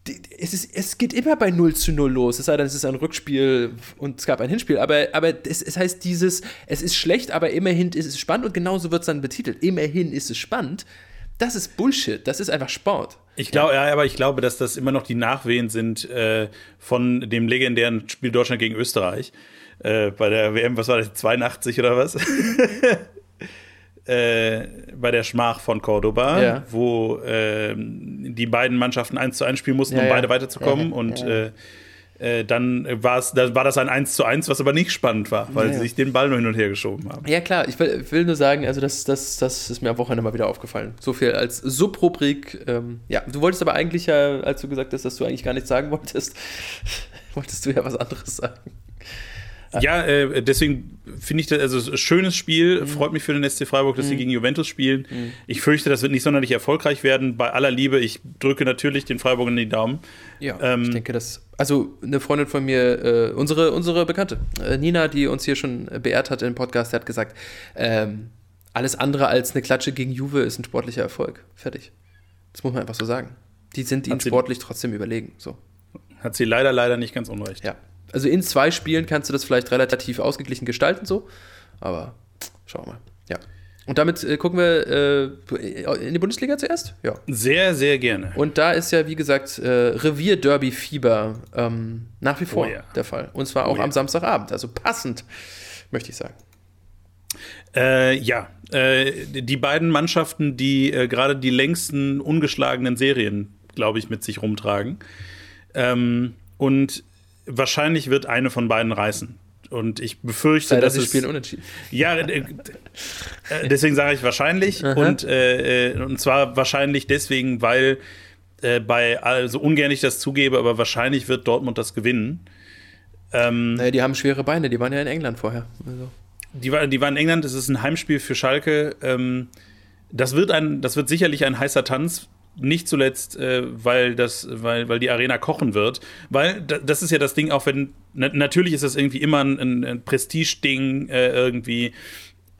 die, es, ist, es geht immer bei 0 zu 0 los, es sei denn, es ist ein Rückspiel und es gab ein Hinspiel, aber, aber es, es heißt dieses, es ist schlecht, aber immerhin ist es spannend und genauso wird es dann betitelt, immerhin ist es spannend. Das ist Bullshit, das ist einfach Sport. Ich glaube, ja. ja. aber ich glaube, dass das immer noch die Nachwehen sind äh, von dem legendären Spiel Deutschland gegen Österreich. Äh, bei der WM, was war das, 82 oder was? äh, bei der Schmach von Cordoba, ja. wo äh, die beiden Mannschaften 1 zu 1 spielen mussten, ja, um beide weiterzukommen. und äh, äh, dann war's, da war das ein 1 zu 1, was aber nicht spannend war, weil sie sich den Ball nur hin und her geschoben haben. Ja, klar, ich will, will nur sagen, also das, das, das ist mir am Wochenende mal wieder aufgefallen. So viel als Subrubrik. Ähm, ja, du wolltest aber eigentlich ja, als du gesagt hast, dass du eigentlich gar nichts sagen wolltest, wolltest du ja was anderes sagen. Ja, äh, deswegen finde ich das, also schönes Spiel, mhm. freut mich für den SC Freiburg, dass mhm. sie gegen Juventus spielen. Mhm. Ich fürchte, das wird nicht sonderlich erfolgreich werden. Bei aller Liebe, ich drücke natürlich den Freiburgern die Daumen. Ja, ähm, ich denke, dass, also eine Freundin von mir, äh, unsere, unsere Bekannte, äh, Nina, die uns hier schon beehrt hat im Podcast, hat gesagt, ähm, alles andere als eine Klatsche gegen Juve ist ein sportlicher Erfolg. Fertig. Das muss man einfach so sagen. Die sind ihnen sportlich trotzdem überlegen. So. Hat sie leider, leider nicht ganz unrecht. Ja. Also in zwei Spielen kannst du das vielleicht relativ ausgeglichen gestalten, so. Aber schauen wir mal. Ja. Und damit äh, gucken wir äh, in die Bundesliga zuerst? Ja. Sehr, sehr gerne. Und da ist ja, wie gesagt, äh, Revier-Derby-Fieber ähm, nach wie vor oh, ja. der Fall. Und zwar auch oh, ja. am Samstagabend. Also passend, möchte ich sagen. Äh, ja, äh, die beiden Mannschaften, die äh, gerade die längsten ungeschlagenen Serien, glaube ich, mit sich rumtragen. Ähm, und wahrscheinlich wird eine von beiden reißen. Und ich befürchte, Sei, dass sie spielen unentschieden. Ja, äh, äh, deswegen sage ich wahrscheinlich. und, äh, äh, und zwar wahrscheinlich deswegen, weil äh, bei, also ungern ich das zugebe, aber wahrscheinlich wird Dortmund das gewinnen. Ähm, naja, die haben schwere Beine, die waren ja in England vorher. Also. Die, war, die waren in England, es ist ein Heimspiel für Schalke. Ähm, das, wird ein, das wird sicherlich ein heißer Tanz nicht zuletzt, äh, weil, das, weil, weil die Arena kochen wird. Weil das ist ja das Ding, auch wenn, na, natürlich ist das irgendwie immer ein, ein Prestige-Ding äh, irgendwie.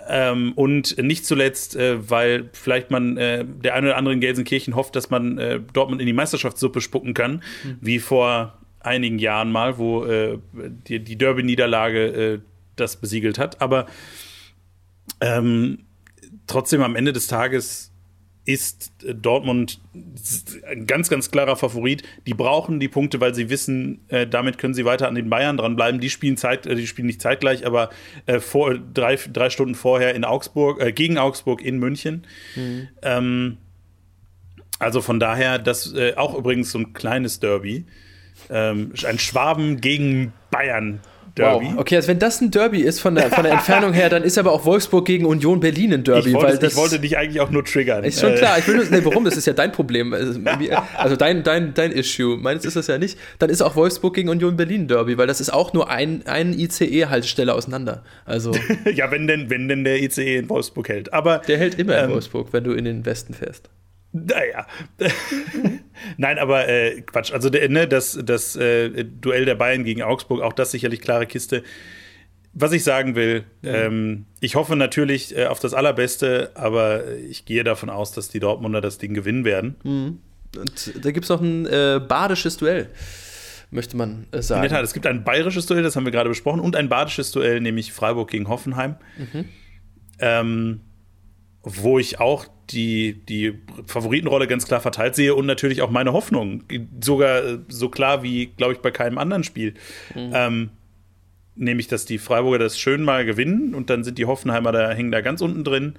Ähm, und nicht zuletzt, äh, weil vielleicht man äh, der eine oder andere in Gelsenkirchen hofft, dass man äh, Dortmund in die Meisterschaftssuppe spucken kann, mhm. wie vor einigen Jahren mal, wo äh, die, die Derby-Niederlage das besiegelt hat. Aber ähm, trotzdem am Ende des Tages ist Dortmund ein ganz, ganz klarer Favorit. Die brauchen die Punkte, weil sie wissen, äh, damit können sie weiter an den Bayern dranbleiben. Die spielen Zeit, äh, die spielen nicht zeitgleich, aber äh, vor, drei, drei Stunden vorher in Augsburg, äh, gegen Augsburg in München. Mhm. Ähm, also von daher, das äh, auch übrigens so ein kleines Derby. Ähm, ein Schwaben gegen Bayern Derby. Wow. Okay, also wenn das ein Derby ist von der, von der Entfernung her, dann ist aber auch Wolfsburg gegen Union Berlin ein Derby. Ich wollte, weil das, ich wollte dich eigentlich auch nur triggern. Ist schon klar. Ich will nur, nee, warum? Das ist ja dein Problem. Also, also dein, dein, dein Issue. Meins ist das ja nicht. Dann ist auch Wolfsburg gegen Union Berlin ein Derby, weil das ist auch nur ein, ein ICE-Haltestelle auseinander. Also, ja, wenn denn, wenn denn der ICE in Wolfsburg hält. Aber, der hält immer ähm, in Wolfsburg, wenn du in den Westen fährst. Naja. Nein, aber äh, Quatsch. Also ne, das, das äh, Duell der Bayern gegen Augsburg, auch das sicherlich klare Kiste. Was ich sagen will, mhm. ähm, ich hoffe natürlich äh, auf das Allerbeste, aber ich gehe davon aus, dass die Dortmunder das Ding gewinnen werden. Mhm. Und da gibt es noch ein äh, badisches Duell, möchte man äh, sagen. In der Tat, es gibt ein bayerisches Duell, das haben wir gerade besprochen, und ein badisches Duell, nämlich Freiburg gegen Hoffenheim. Mhm. Ähm, wo ich auch die, die Favoritenrolle ganz klar verteilt sehe und natürlich auch meine Hoffnung. Sogar äh, so klar wie, glaube ich, bei keinem anderen Spiel. Mhm. Ähm, nämlich, dass die Freiburger das schön mal gewinnen und dann sind die Hoffenheimer da, hängen da ganz unten drin.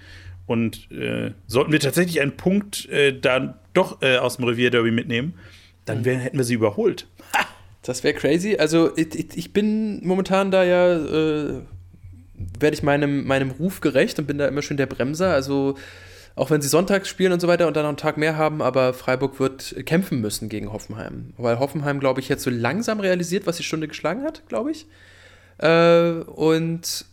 Und äh, sollten wir tatsächlich einen Punkt äh, dann doch äh, aus dem Revierderby mitnehmen, dann mhm. wär, hätten wir sie überholt. Das wäre crazy. Also ich, ich, bin momentan da ja, äh, werde ich meinem, meinem Ruf gerecht und bin da immer schön der Bremser. Also auch wenn sie sonntags spielen und so weiter und dann noch einen Tag mehr haben, aber Freiburg wird kämpfen müssen gegen Hoffenheim. Weil Hoffenheim, glaube ich, jetzt so langsam realisiert, was die Stunde geschlagen hat, glaube ich. Äh, und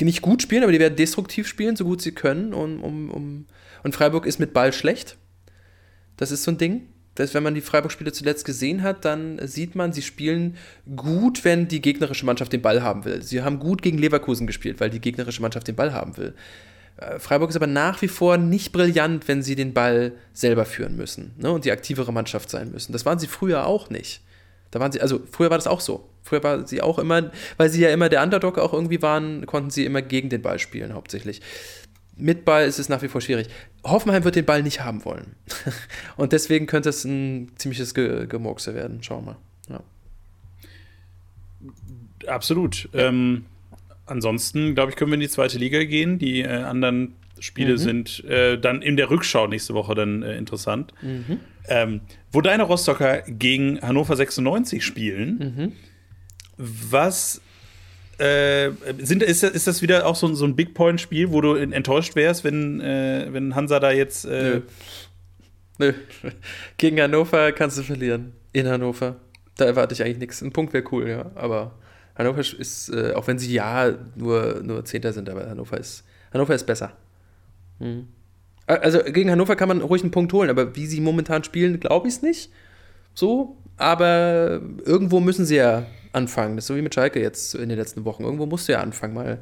nicht gut spielen, aber die werden destruktiv spielen, so gut sie können. Und, um, um, und Freiburg ist mit Ball schlecht. Das ist so ein Ding. Dass wenn man die Freiburg-Spiele zuletzt gesehen hat, dann sieht man, sie spielen gut, wenn die gegnerische Mannschaft den Ball haben will. Sie haben gut gegen Leverkusen gespielt, weil die gegnerische Mannschaft den Ball haben will. Äh, Freiburg ist aber nach wie vor nicht brillant, wenn sie den Ball selber führen müssen ne, und die aktivere Mannschaft sein müssen. Das waren sie früher auch nicht. Da waren sie, also früher war das auch so. Früher war sie auch immer, weil sie ja immer der Underdog auch irgendwie waren, konnten sie immer gegen den Ball spielen, hauptsächlich. Mit Ball ist es nach wie vor schwierig. Hoffenheim wird den Ball nicht haben wollen. Und deswegen könnte es ein ziemliches Ge Gemurkse werden. Schauen wir mal. Ja. Absolut. Ja. Ähm, ansonsten, glaube ich, können wir in die zweite Liga gehen. Die äh, anderen Spiele mhm. sind äh, dann in der Rückschau nächste Woche dann äh, interessant. Mhm. Ähm, wo deine Rostocker gegen Hannover 96 spielen, mhm. was äh, sind, ist, ist das wieder auch so, so ein Big Point-Spiel, wo du enttäuscht wärst, wenn, äh, wenn Hansa da jetzt. Äh Nö. Nö. Gegen Hannover kannst du verlieren. In Hannover. Da erwarte ich eigentlich nichts. Ein Punkt wäre cool, ja. Aber Hannover ist, äh, auch wenn sie ja nur, nur Zehnter sind, aber Hannover ist, Hannover ist besser. Mhm. Also gegen Hannover kann man ruhig einen Punkt holen, aber wie sie momentan spielen, glaube ich es nicht. So, aber irgendwo müssen sie ja anfangen. Das ist so wie mit Schalke jetzt in den letzten Wochen. Irgendwo musst du ja anfangen, mal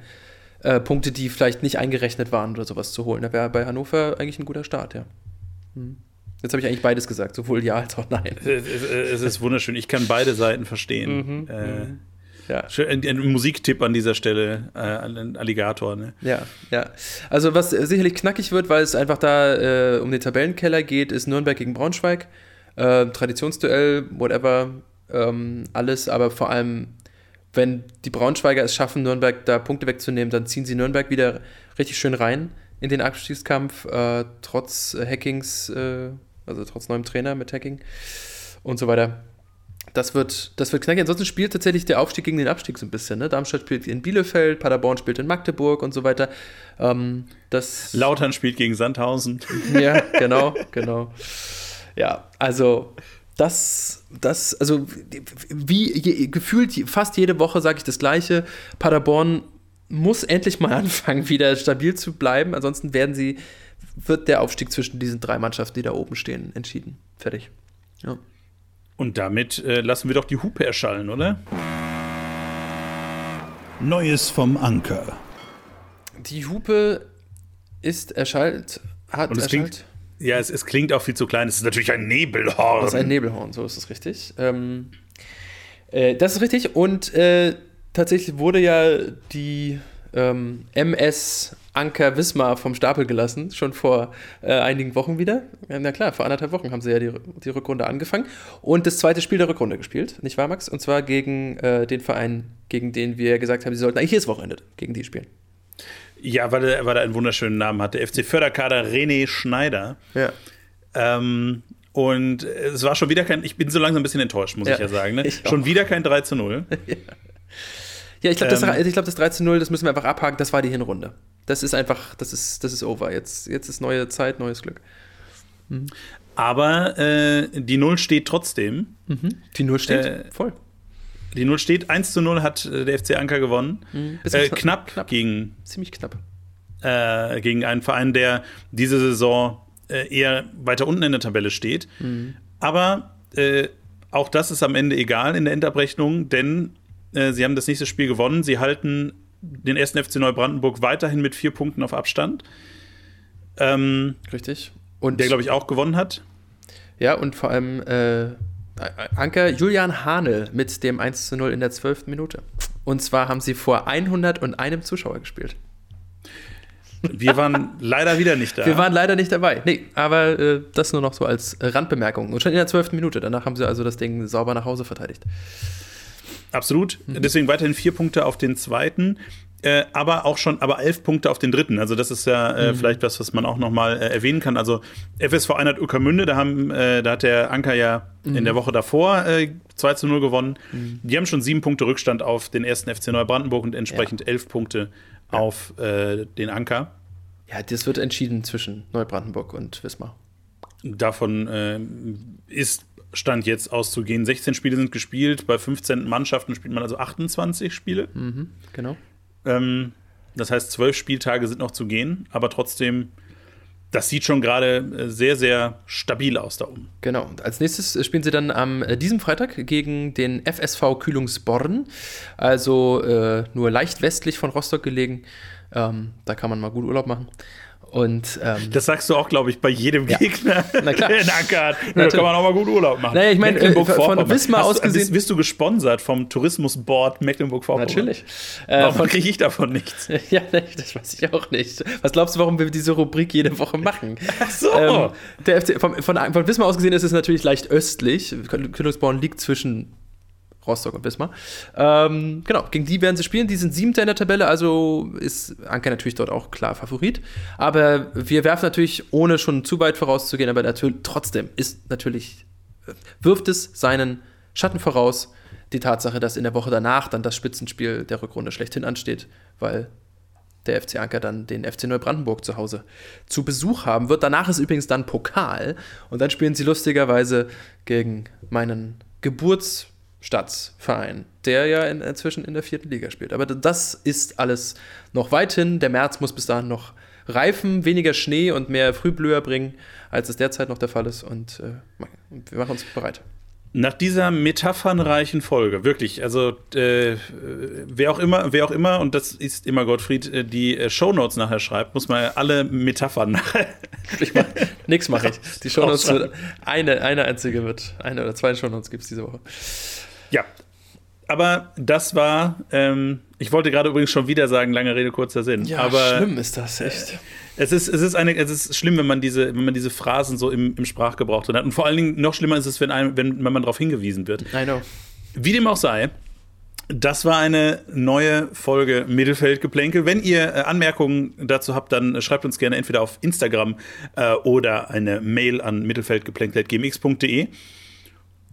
äh, Punkte, die vielleicht nicht eingerechnet waren oder sowas zu holen. Da wäre bei Hannover eigentlich ein guter Start, ja. Hm. Jetzt habe ich eigentlich beides gesagt, sowohl ja als auch nein. Es ist wunderschön. Ich kann beide Seiten verstehen. Mhm, äh, mhm. ja. Ein, ein, Musiktipp an dieser Stelle, äh, Alligator. Ne? Ja, ja. Also was sicherlich knackig wird, weil es einfach da äh, um den Tabellenkeller geht, ist Nürnberg gegen Braunschweig. Äh, Traditionsduell, whatever ähm, alles, aber vor allem, wenn die Braunschweiger es schaffen, Nürnberg da Punkte wegzunehmen, dann ziehen sie Nürnberg wieder richtig schön rein in den Abstiegskampf, äh, trotz Hackings, äh, also trotz neuem Trainer mit Hacking und so weiter. Das wird, das wird knackig. Ansonsten spielt tatsächlich der Aufstieg gegen den Abstieg so ein bisschen. Ne? Darmstadt spielt in Bielefeld, Paderborn spielt in Magdeburg und so weiter. Ähm, das Lautern spielt gegen Sandhausen. Ja, genau, genau. Ja, also das, das, also wie je, gefühlt fast jede Woche sage ich das Gleiche. Paderborn muss endlich mal anfangen, wieder stabil zu bleiben. Ansonsten werden sie, wird der Aufstieg zwischen diesen drei Mannschaften, die da oben stehen, entschieden. Fertig. Ja. Und damit äh, lassen wir doch die Hupe erschallen, oder? Neues vom Anker. Die Hupe ist erschallt, hat Und es erschallt. Klingt, ja, es, es, klingt auch viel zu klein. Es ist natürlich ein Nebelhorn. Das ist ein Nebelhorn, so ist es richtig. Ähm, äh, das ist richtig. Und äh, tatsächlich wurde ja die ähm, MS Anker Wismar vom Stapel gelassen, schon vor äh, einigen Wochen wieder. Na klar, vor anderthalb Wochen haben sie ja die, die, Rückrunde angefangen und das zweite Spiel der Rückrunde gespielt, nicht wahr, Max? Und zwar gegen äh, den Verein, gegen den wir gesagt haben, sie sollten eigentlich jedes Wochenende gegen die spielen. Ja, weil er, weil er einen wunderschönen Namen hatte. FC Förderkader René Schneider. Ja. Ähm, und es war schon wieder kein, ich bin so langsam ein bisschen enttäuscht, muss ja, ich ja sagen. Ne? Schon wieder kein 3 zu 0. ja. Ja, ich glaube, das, ähm, glaub, das 3 zu 0, das müssen wir einfach abhaken, das war die Hinrunde. Das ist einfach, das ist, das ist over. Jetzt, jetzt ist neue Zeit, neues Glück. Mhm. Aber äh, die Null steht trotzdem. Mhm. Die Null steht äh, voll. Die Null steht. 1 zu 0 hat äh, der FC Anker gewonnen. Mhm. Äh, knapp, knapp, gegen. Ziemlich knapp. Äh, gegen einen Verein, der diese Saison äh, eher weiter unten in der Tabelle steht. Mhm. Aber äh, auch das ist am Ende egal in der Endabrechnung, denn äh, sie haben das nächste Spiel gewonnen. Sie halten den ersten FC Neubrandenburg weiterhin mit vier Punkten auf Abstand. Ähm, Richtig. Und der, glaube ich, auch gewonnen hat. Ja, und vor allem Anker Julian Hanel mit dem 1 zu 0 in der 12. Minute. Und zwar haben sie vor 101 Zuschauer gespielt. Wir waren leider wieder nicht da. Wir waren leider nicht dabei. Nee, aber äh, das nur noch so als Randbemerkung. Und schon in der 12. Minute. Danach haben sie also das Ding sauber nach Hause verteidigt. Absolut. Mhm. Deswegen weiterhin vier Punkte auf den zweiten. Äh, aber auch schon, aber elf Punkte auf den dritten. Also das ist ja äh, mhm. vielleicht was, was man auch noch mal äh, erwähnen kann. Also FSV Einheit Uckermünde, da haben, äh, da hat der Anker ja mhm. in der Woche davor äh, 2 zu 0 gewonnen. Mhm. Die haben schon sieben Punkte Rückstand auf den ersten FC Neubrandenburg und entsprechend ja. elf Punkte ja. auf äh, den Anker. Ja, das wird entschieden zwischen Neubrandenburg und Wismar. Davon äh, ist Stand jetzt auszugehen. 16 Spiele sind gespielt, bei 15 Mannschaften spielt man also 28 Spiele. Mhm, genau. Ähm, das heißt, zwölf Spieltage sind noch zu gehen, aber trotzdem das sieht schon gerade äh, sehr, sehr stabil aus da oben. Genau. Und als nächstes spielen sie dann am äh, diesem Freitag gegen den FSV Kühlungsborn, also äh, nur leicht westlich von Rostock gelegen. Ähm, da kann man mal gut Urlaub machen. Und, ähm, das sagst du auch, glaube ich, bei jedem ja. Gegner, Na klar. der in Acker hat. Da kann man auch mal gut Urlaub machen. Naja, ich meine, äh, von Wismar aus gesehen. Bist, bist, du gesponsert vom Tourismusboard Mecklenburg-Vorpommern? Natürlich. Warum äh, kriege ich davon nichts? ja, das weiß ich auch nicht. Was glaubst du, warum wir diese Rubrik jede Woche machen? Ach so. Ähm, der FC, von, von, von Wismar aus gesehen ist es natürlich leicht östlich. Kühlungsborn liegt zwischen Rostock und Wismar. Ähm, genau, gegen die werden sie spielen. Die sind siebter in der Tabelle, also ist Anker natürlich dort auch klar Favorit. Aber wir werfen natürlich, ohne schon zu weit vorauszugehen, aber natürlich trotzdem ist natürlich, wirft es seinen Schatten voraus, die Tatsache, dass in der Woche danach dann das Spitzenspiel der Rückrunde schlechthin ansteht, weil der FC Anker dann den FC Neubrandenburg zu Hause zu Besuch haben wird. Danach ist übrigens dann Pokal und dann spielen sie lustigerweise gegen meinen Geburts- Stadtverein, der ja in, inzwischen in der vierten Liga spielt. Aber das ist alles noch weit hin. Der März muss bis dahin noch reifen, weniger Schnee und mehr Frühblüher bringen, als es derzeit noch der Fall ist. Und äh, wir machen uns bereit. Nach dieser metaphernreichen Folge, wirklich, also äh, wer auch immer, wer auch immer, und das ist immer Gottfried, äh, die äh, Shownotes nachher schreibt, muss man alle Metaphern nachher. Ich mach, nix mache ich. Die Shownotes wird eine, eine einzige wird, eine oder zwei Shownotes gibt es diese Woche. Ja. Aber das war, ähm, ich wollte gerade übrigens schon wieder sagen, lange Rede, kurzer Sinn. Ja, aber, schlimm ist das, echt. Äh, es ist, es, ist eine, es ist schlimm, wenn man diese, wenn man diese Phrasen so im, im Sprachgebrauch drin hat. Und vor allen Dingen noch schlimmer ist es, wenn, einem, wenn, wenn man darauf hingewiesen wird. I know. Wie dem auch sei, das war eine neue Folge Mittelfeldgeplänkel. Wenn ihr äh, Anmerkungen dazu habt, dann schreibt uns gerne entweder auf Instagram äh, oder eine Mail an mittelfeldgeplänkel.gmx.de.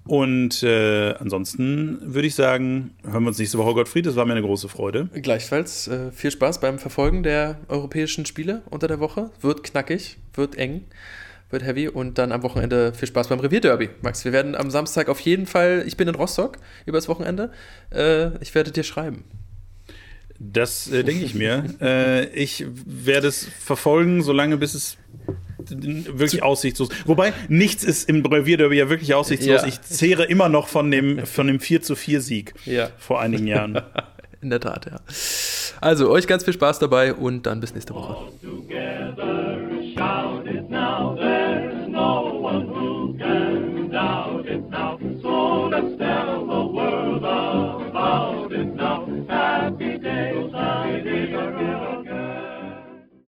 Und äh, ansonsten würde ich sagen, hören wir uns nächste Woche, Gottfried. Das war mir eine große Freude. Gleichfalls äh, viel Spaß beim Verfolgen der europäischen Spiele unter der Woche. Wird knackig, wird eng, wird heavy und dann am Wochenende viel Spaß beim Revierderby. Max, wir werden am Samstag auf jeden Fall, ich bin in Rostock übers Wochenende, äh, ich werde dir schreiben. Das äh, denke ich mir. Äh, ich werde es verfolgen, solange bis es wirklich aussichtslos. Wobei nichts ist im Revierderby ja wirklich aussichtslos. Ja. Ich zehre immer noch von dem, von dem 4 zu 4 Sieg ja. vor einigen Jahren. In der Tat, ja. Also euch ganz viel Spaß dabei und dann bis nächste Woche.